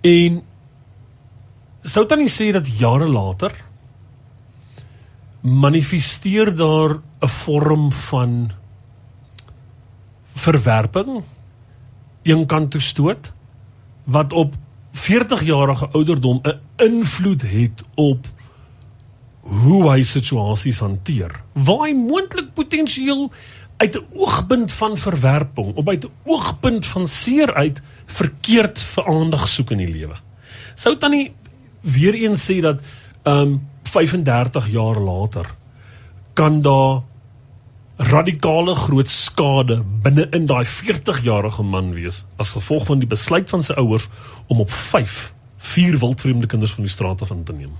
En sou dan sê dat jare later manifesteer daar 'n vorm van verwerping een kant toe stoot wat op 40 jarige ouderdom 'n invloed het op hoe hy situasies hanteer. Waar hy moontlik potensieel uit 'n oogpunt van verwerping of uit 'n oogpunt van seer uit verkeerd vir aandag soek in die lewe. Sou tannie weer eens sê dat ehm um, 35 jaar later kan daar radikale groot skade binne in daai 40 jarige man wees as gevolg van die besluit van sy ouers om op 5 vier wildvreemde kinders van die straat af te neem.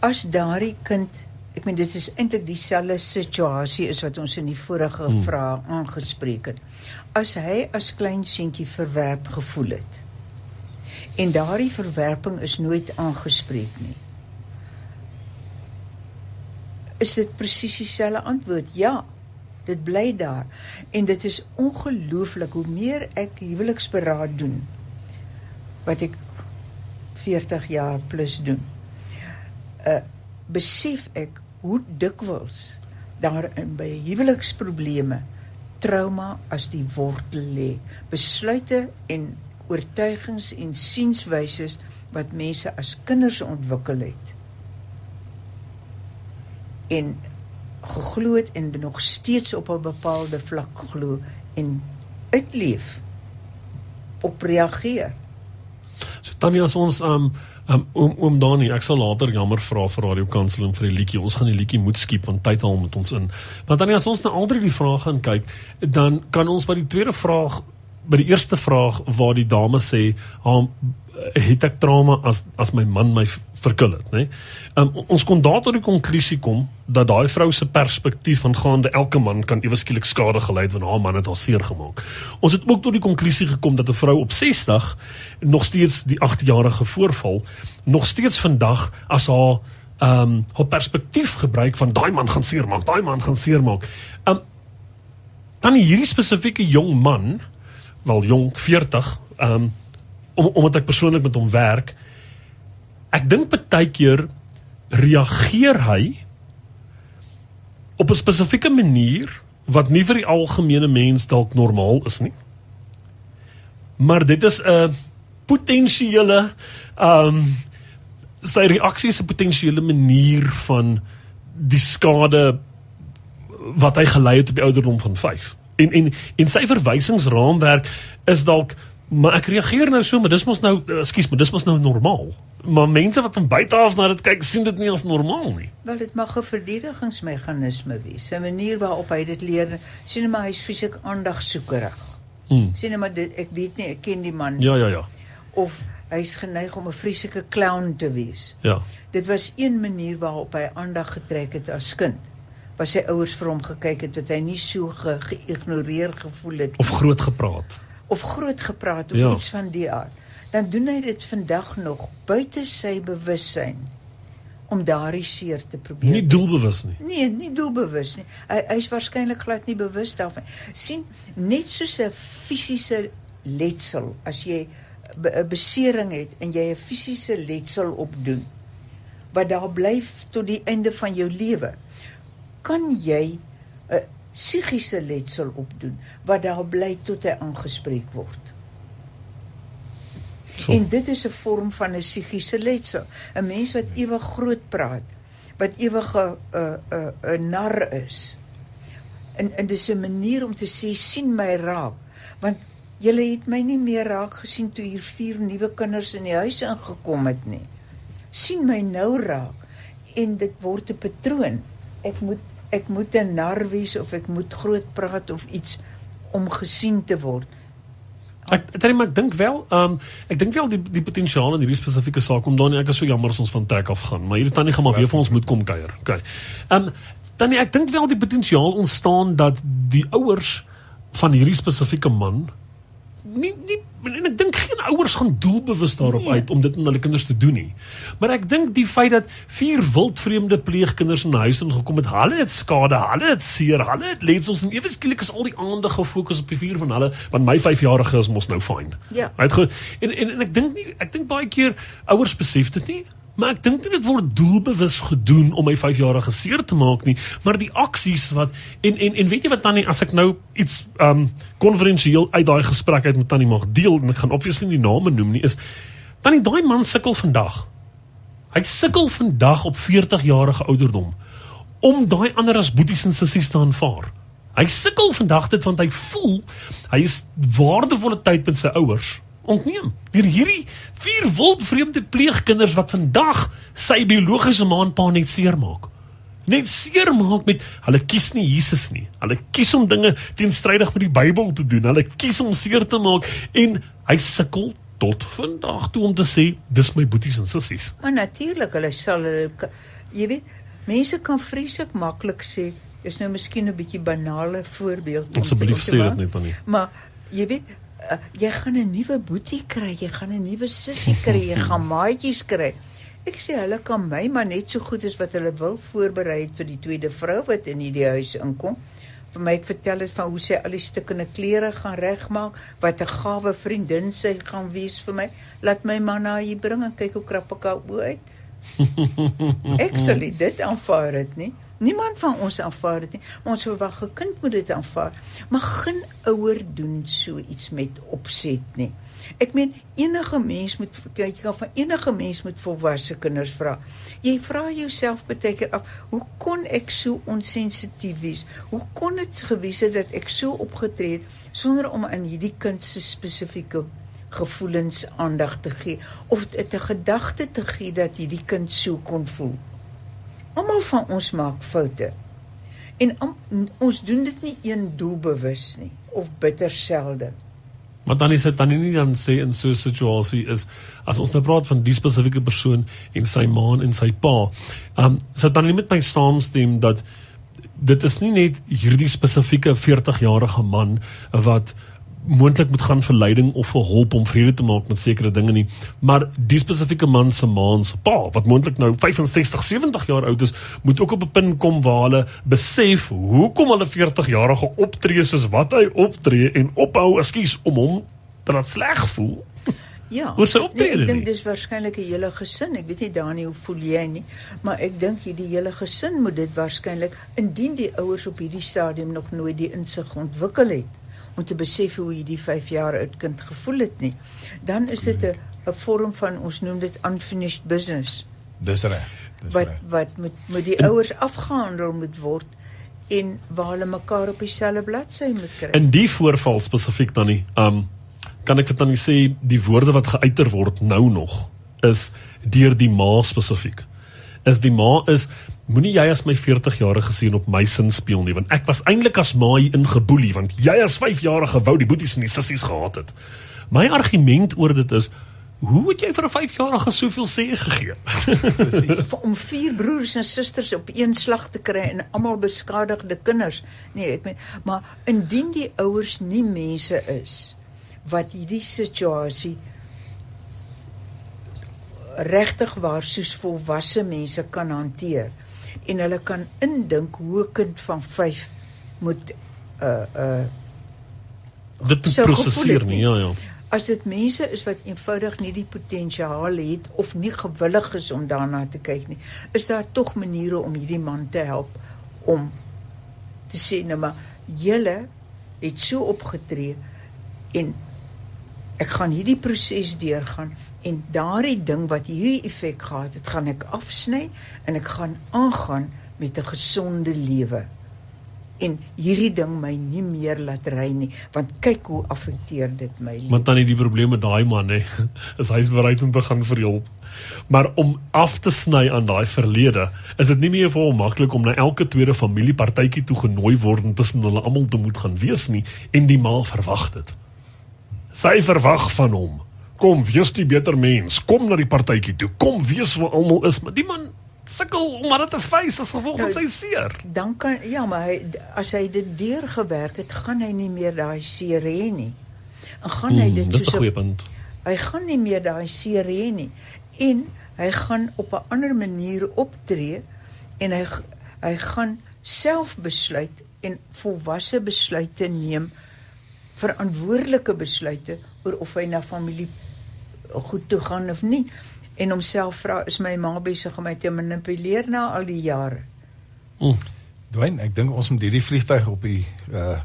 As daardie kind ek meen dit is eintlik dieselfde situasie is wat ons in die vorige hmm. vraag aangespreek het. As hy as klein seentjie verwerp gevoel het en daardie verwerping is nooit aangespreek nie. Is dit presies dieselfde antwoord? Ja. Dit bly daar en dit is ongelooflik hoe meer ek huweliksberaad doen wat ek 40 jaar plus doen. Uh besef ek hoe dikwels daar in by huweliksprobleme trauma as die wortel lê besluite en oortuigings en sienswyses wat mense as kinders ontwikkel het en geglo het en nog steeds op 'n bepaalde vlak glo en uitleef op reageer. So Tanya as ons um Um oom oom Dani, ek sal later jammer vra vir radio kanseling vir die liedjie. Ons gaan die liedjie moet skiep want tyd haal met ons in. Want dan as ons na al drie vrae gaan kyk, dan kan ons by die tweede vraag by die eerste vraag waar die dame sê, "Ha het ek trauma as as my man my verkil het, nê?" Um, ons kon daar tot die konklusie kom dat daai vrou se perspektief aangaande elke man kan ewe skielik skade gelei het wanneer haar man het haar seer gemaak. Ons het ook tot die konklusie gekom dat 'n vrou op 60 nog steeds die 8-jarige voorval nog steeds vandag as haar ehm um, haar perspektief gebruik van daai man gaan seermaak, daai man gaan seermaak. Ehm um, dan hierdie spesifieke jong man, wel jong 40, ehm um, om omdat ek persoonlik met hom werk, ek dink baie keer reageer hy op 'n spesifieke manier wat nie vir die algemene mens dalk normaal is nie. Maar dit is 'n potensiële ehm um, sy reaksie is 'n potensiële manier van die skade wat hy gelei het op die ouderdom van 5. En en en sy verwysingsraamwerk is dalk maar ek reageer nou so, maar dis mos nou ekskuus, maar dis mos nou normaal. Maar mense wat van buite af na dit kyk, sien dit nie as normaal nie. Wel dit mag 'n verdedigingsmeganisme wees. 'n Manier waarop hy dit leer. Sien maar hy's fisiek aandagsoekerig. Hmm. Sien maar dit ek weet nie, ek ken die man. Ja, ja, ja. Of hy's geneig om 'n vreeslike clown te wees. Ja. Dit was een manier waarop hy aandag getrek het as kind. Was sy ouers vir hom gekyk het dat hy nie so ge geïgnoreer gevoel het of groot gepraat of groot gepraat of Ja. iets van die aard. Dan doen hy dit vandag nog buite sy bewussyn om daardie seer te probeer. nie doelbewus nie Nee, nie doelbewus nie. Hy hy's waarskynlik glad nie bewus daarvan. sien net soos 'n fisiese letsel as jy be- 'n besering het en jy 'n fisiese letsel opdoen wat daar bly tot die einde van jou lewe. Kan jy 'n psigiese letsel opdoen wat daar bly tot hy aangespreek word? so En dit is 'n vorm van 'n psigiese letsel. 'n Mens wat ewig groot praat, wat ewig 'n 'n 'n 'n nar is. En en dis 'n manier om te sê sien my raak, want julle het my nie meer raak gesien toe hier vier nuwe kinders in die huis ingekom het nie. sien my nou raak en dit word 'n patroon. Ek moet ek moet 'n nar wees of ek moet groot praat of iets om gesien te word. Ek ek dink maar dink wel, ehm um, ek dink wel die die potensiaal in hierdie spesifieke saak om dan ek is so jammer as ons van trek af gaan, maar hierdie tannie gaan maar weer vir ons moet kom kuier. Okay. Ehm um, tannie, ek dink wel die potensiaal ontstaan dat die ouers van hierdie spesifieke man nie nie en ek dink geen ouers gaan doelbewus daarop Nee. uit om dit aan hulle kinders te doen nie. Maar ek dink die feit dat vier wildvreemde pleegkinders in 'n huis ingekom het, hulle het skade, hulle het seer, hulle het letsels en ewe skielik is al die aandag gefokus op die vier van hulle, want my 5-jarige is mos nou fyn. Ja. Hy het en, en en ek dink nie ek dink baie keer ouers besef dit nie, maar ek dink nie dit word doelbewus gedoen om my 5-jarige seer te maak nie, maar die aksies wat en en en weet jy wat tannie as ek nou iets um konferensieel uit daai gesprek uit met tannie mag deel en ek gaan obviously nie name noem nie is tannie daai man sukkel vandag. Hy sukkel vandag op 40 jarige ouderdom om daai ander as boeties en sissies te aanvaar. Hy sukkel vandag dit want hy voel hy is waardevolle tyd met sy ouers ontneem deur hierdie vier wildvreemde pleegkinders wat vandag sy biologiese ma en pa net seermaak. Net seermaak met hulle kies nie Jesus nie. Hulle kies om dinge teenstrydig met die Bybel te doen. Hulle kies om seer te maak en hy sukkel tot vandag toe om te sê dis my boeties en sissies. Maar natuurlik, hulle sal hulle jy weet, mense kan vreeslik maklik sê, is nou miskien 'n bietjie banale voorbeeld. Asseblief sê dit net dan nie. Maar jy weet, uh, jy gaan 'n nuwe boetie kry, jy gaan 'n nuwe sussie kry, jy gaan maatjies kry. Ek sê hulle kan my maar net so goed as wat hulle wil voorberei het vir die tweede vrou wat in hierdie huis inkom. Vir my ek vertel dit van hoe sy al die stukkende klere gaan regmaak, wat 'n gawe vriendin sy gaan wees vir my. Laat my man na hier bring en kyk hoe krap ek haar oë uit. Ek nie dit aanvaar dit nie. Niemand van ons aanvaar dit nie. Ons verwag 'n kind moet dit aanvaar. Maar geen ouer doen so iets met opset nie. Ek meen enige mens moet jy kan van enige mens met volwasse kinders vra. Jy vra jouself baie keer af, hoe kon ek so onsensitief wees? Hoe kon dit gewees het dat ek so opgetree het sonder om aan hierdie kind se spesifieke gevoelens aandag te gee of 'n gedagte te gee dat hierdie kind so kon voel. Almal van ons maak foute. En am, ons doen dit nie een doelbewus nie of bitter selde. Maar dan is dit dan nie dan sê in so 'n situasie is as ons nou praat van die spesifieke persoon en sy ma en sy pa. Ehm um, so dan nie met my saamstem dat dit is nie net hierdie spesifieke 40-jarige man wat moontlik moet gaan vir leiding of vir hulp om vrede te maak met sekere dinge nie maar die spesifieke man se ma se pa wat moontlik nou 65 70 jaar oud is moet ook op 'n punt kom waar hulle besef hoekom hulle 40 jarige optree soos wat hy optree en ophou ekskuus om hom te laat sleg voel Ja. Hoe sy optrede nee, ek dink nie? dis waarskynlik 'n hele gesin. Ek weet nie Dani hoe voel jy nie, maar ek dink hierdie hele gesin moet dit waarskynlik indien die ouers op hierdie stadium nog nooit die insig ontwikkel het om te besef hoe hierdie 5 jaar oud kind gevoel het nie. Dan is dit 'n 'n vorm van ons noem dit unfinished business Dis reg. Dis wat reg. wat met met die ouers afgehandel moet word en waar hulle mekaar op dieselfde bladsy moet kry. in die voorval spesifiek dan nie um kan ek vir tannie sê die woorde wat geuiter word nou nog is deur die ma spesifiek is die ma is moenie jy as my 40 jarige seun op my sin speel nie want ek was eintlik as ma hier ingeboelie want jy as 5 jarige wou die boeties en die sissies gehad het my argument oor dit is hoe het jy vir 'n 5 jarige soveel sê gegee Presies. Vir- om vier broers en susters op een slag te kry en almal beskadigde kinders. Nee, ek meen, maar indien die ouers nie mense is wat hierdie situasie regtig waar soos volwasse mense kan hanteer en hulle kan indink hoe 'n kind van 5 moet uh uh dit prosesseer nie nie. ja ja As dit mense is wat eenvoudig nie die potensiaal het of nie gewillig is om daarna te kyk nie, is daar tog maniere om hierdie man te help om te sê nou maar julle het so opgetree en ek gaan hierdie proses deurgaan en daardie ding wat hierdie effek gehad het, gaan ek afsny en ek gaan aangaan met 'n gesonde lewe en hierdie ding my nie meer laat ry nie want kyk hoe affekteer dit my lewe. Maar dan nie die probleem met daai man nê. Is hy's bereid om te gaan vir hulp. Maar om af te sny aan daai verlede, is dit nie meer vir hom maklik om na elke tweede familiepartytjie toe genooi word en tussen hulle almal te moet gaan wees nie en die ma verwag dit. Sy verwag van hom. Kom, wees die beter mens. Kom na die partytjie toe. Kom wees waar almal is, maar die man sukkel om dit te face as gevolg van Nou, sy seer. Dan kan ja, maar hy, as hy dit deurgewerk het, gaan hy nie meer daai seer hê nie. En gaan hy Hmm, dit dis 'n goeie punt. hy gaan nie meer daai seer hê nie en hy gaan op 'n ander manier optree en hy hy gaan self besluit en volwasse besluite neem verantwoordelike besluite oor of hy na familie goed toe gaan of nie en homself vra is my ma besig om my te manipuleer na al die jare Mm. Dwayne, ek dink ons moet hierdie vliegtyg op die uh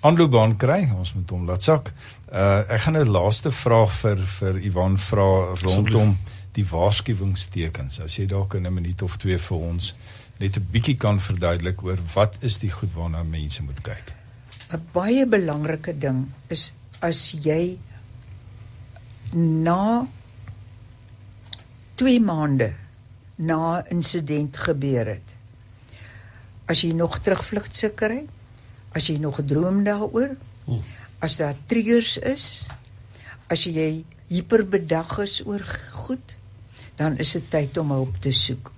aanloopbaan kry. Ons moet hom laat sak. Uh ek gaan 'n laaste vraag vir vir Ivan vra rondom die waarskuwingstekens. As jy dalk in 'n minuut of twee vir ons net 'n bietjie kan verduidelik oor wat is die goed waarna mense moet kyk. 'n baie belangrike ding is as jy na 2 maande na insident gebeur het. As jy nog terugvlugte kry, as jy nog droom daaroor, Hmm. as daar triggers is, as jy hiperbedag is oor goed, dan is dit tyd om hulp te soek.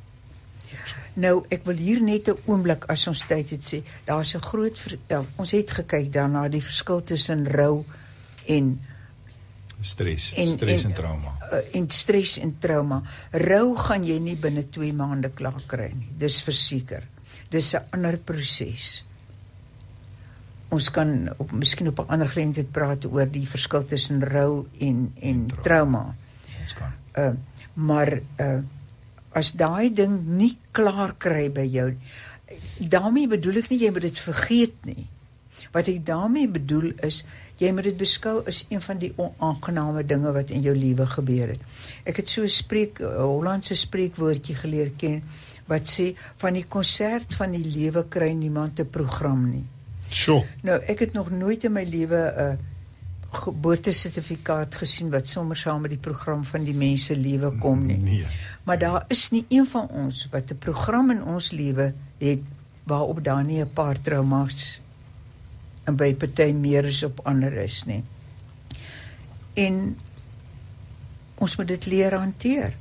Nou, ek wil hier net 'n oomblik as ons tyd het sê, daar's 'n groot ja, ons het gekyk daarna die verskil tussen rou en Stres, En- stres en, en- trauma. uh, en stres en trauma. Rou gaan jy nie binne 2 maande klaar kry nie. Dis verseker. Dis 'n ander proses. Ons kan op miskien op 'n ander geleentheid praat oor die verskil tussen rou en en trauma. trauma. Ons kan. Uh maar uh as daai ding nie klaar kry by jou daarmee bedoel ek nie jy moet dit vergeet nie. Wat ek daarmee bedoel is jy moet dit beskou as een van die onaangename dinge wat in jou lewe gebeur het. Ek het so 'n spreek Hollandse spreekwoordjie geleer ken wat sê van die konsert van die lewe kry niemand 'n program nie. Sjoe. Nou, ek het nog nooit in my lewe 'n geboortesertifikaat gesien wat sommer saam met die program van die mense lewe kom nie. Nee. Maar daar is nie een van ons wat 'n program in ons lewe het waarop daar nie 'n paar traumas en by party meer is op ander is nie. en ons moet dit leer hanteer.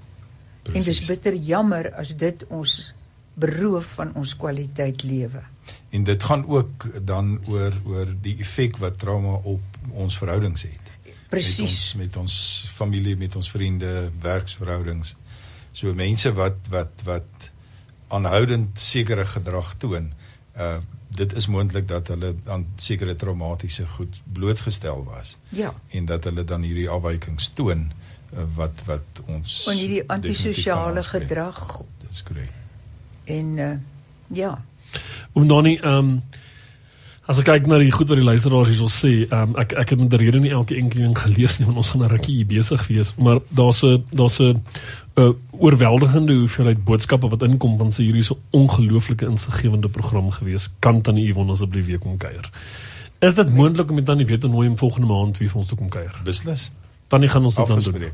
En dis bitter jammer as dit ons beroof van ons kwaliteit lewe. En dit gaan ook dan oor oor die effek wat trauma op ons verhoudings het. Presies. Met ons met ons familie, met ons vriende, werksverhoudings. So mense wat wat wat aanhoudend sekere gedrag toon, uh dit is moontlik dat hulle aan sekere traumatiese goed blootgestel was Ja. en dat hulle dan hierdie afwykings toon uh, wat wat ons En hierdie antisosiale gedrag Dis korrek. en uh, ja. Om dan nie ehm um, as ek kyk na die goed wat die luisteraars hierso sê, ehm um, ek ek het met die rede nie elke enkele ding gelees nie want ons gaan 'n rukkie hier besig wees, maar daar's 'n daar's 'n 'n oorweldigende hoeveelheid boodskappe wat inkom van sy hierdie so ongelooflike insiggewende program gewees. Kan tannie Yvonne asseblief weer kom kuier? Is dit moontlik om met tannie weer te nooi om volgende maand weer vir ons te kom kuier? Beslis. Tannie gaan ons dit dan doen.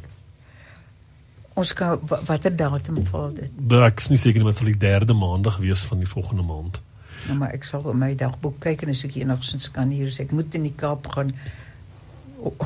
Ons kan wa- watter datum val dit? Ek is nie seker nie wat sal die derde maandag wees van die volgende maand. Nou maar ek sal in my dagboek kyk en as ek enigstens kan hier sê ek moet in die Kaap gaan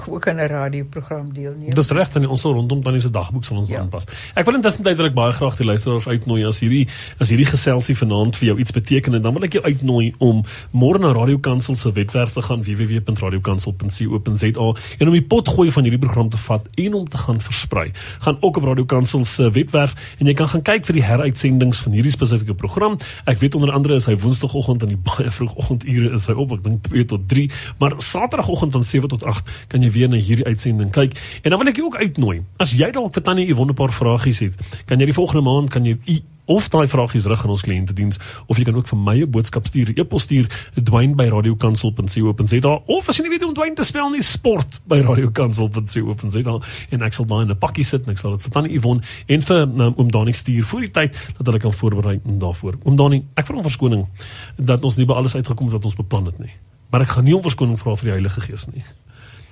ook aan 'n radioprogram deelneem. Dis reg dan ons sal rondom tannie se dagboek sal ons Ja. aanpas. Ek wil intussen tydelik baie graag die luisteraars uitnooi as hierdie as hierdie geselsie vanaand vir jou iets beteken en dan wil ek jou uitnooi om môre na Radio Kansel se webwerf te gaan www.radiokansel.co.za en om die pot gooi van hierdie program te vat en om te gaan versprei. Gaan ook op Radio Kansel se webwerf en jy kan gaan kyk vir die heruitsendings van hierdie spesifieke program. Ek weet onder andere is hy woensdagoggend in die baie vroegoggendure is hy op, ek dink 2 tot 3, maar saterdagoggend van 7 tot 8 kan jy weer na hierdie uitsending kyk. En dan wil ek jou ook uitnooi. As jy dalk vir Tannie Yvonne 'n paar vragies het, kan jy die volgende maand kan jy of daai vragies rig aan ons kliëntediens of jy kan ook vir my 'n boodskap stuur, e-pos stuur, dwyn by radiokansel.co.za of as jy nie weet hoe om dwyn te spel nie, sport by radiokansel.co.za en ek sal daai in 'n pakkie sit en ek sal dit vir Tannie Yvonne en vir um, oom Dani stuur voor die tyd dat hulle kan voorberei daarvoor. Oom Dani, ek vra om verskoning dat ons nie by alles uitgekom het wat ons beplan het nie. Maar ek gaan nie om verskoning vra vir die Heilige Gees nie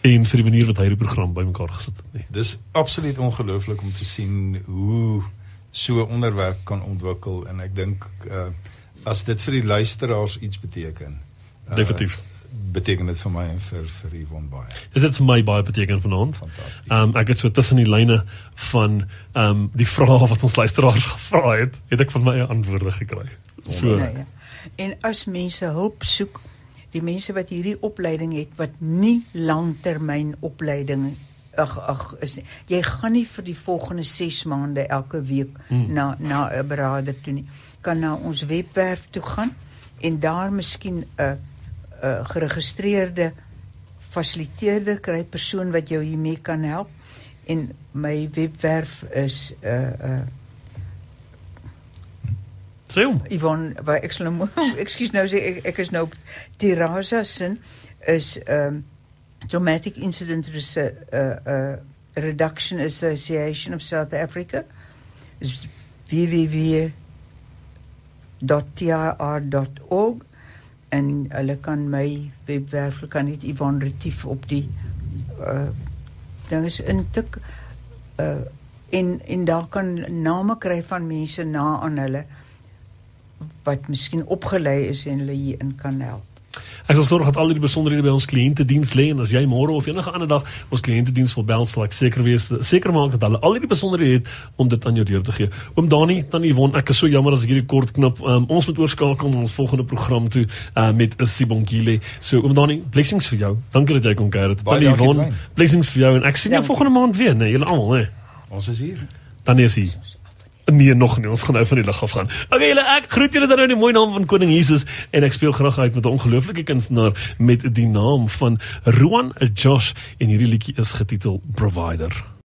en vir die manier wat hy die program bymekaar gesit het nie. Dis absoluut ongelooflik om te sien hoe so 'n onderwerp kan ontwikkel en ek dink uh as dit vir die luisteraars iets beteken. Uh, Definitief. Beteken dit vir my en vir vir Yvonne baie. Dit het vir my baie beteken vanaand. Fantasties. Ehm um, ek het so tussen die lyne van ehm um, die vrae wat ons luisteraars gevra het, het ek van my antwoorde gekry. So Nou ja. En as mense hulp soek, die mense wat hierdie opleiding het wat nie langtermyn opleiding ag ag is nie. jy gaan nie vir die volgende 6 maande elke week hmm. na na 'n beraader toe nie. Kan na ons webwerf toe gaan en daar miskien 'n 'n geregistreerde fasiliteerder kry persoon wat jou hiermee kan help en my webwerf is 'n uh, 'n uh, sê hom. Yvonne, waar ek sal nou ekskuus nou sê ek, ek is nou op Tirasa sin is um traumatic incident res, uh, uh, reduction association of South Africa is www.tir.org en hulle kan my webwerf kan net Yvonne Retief op die uh ding is intik uh en en daar kan name kry van mense na aan hulle wat miskien opgelei is en hulle hierin kan help. Ek sal sorg dat al die besonderhede by ons kliëntediens lê en as jy môre of enige ander dag ons kliëntediens wil bel, sal ek seker wees seker maak dat hulle al die besonderhede het om dit aan jou deur te gee. Oom Dani, tannie Yvonne, ek is so jammer as ek hierdie kort knip. Um, ons moet oorskakel na ons volgende program toe uh, met Sibongile. So oom Dani, blessings vir jou. Dankie dat jy kom kuier. Tannie Yvonne, Dwayne. blessings vir jou en ek sien jou Dankie. volgende maand weer, nee, julle almal, nee. Ons is hier. Dan is hy. Nee, nog nie. Ons gaan nou van die lig af gaan. Okay, julle ek groet julle dan nou in die mooi naam van Koning Jesus en ek speel graag uit met 'n ongelooflike kunstenaar met die naam van Roan Josh en hierdie liedjie is getitel Provider.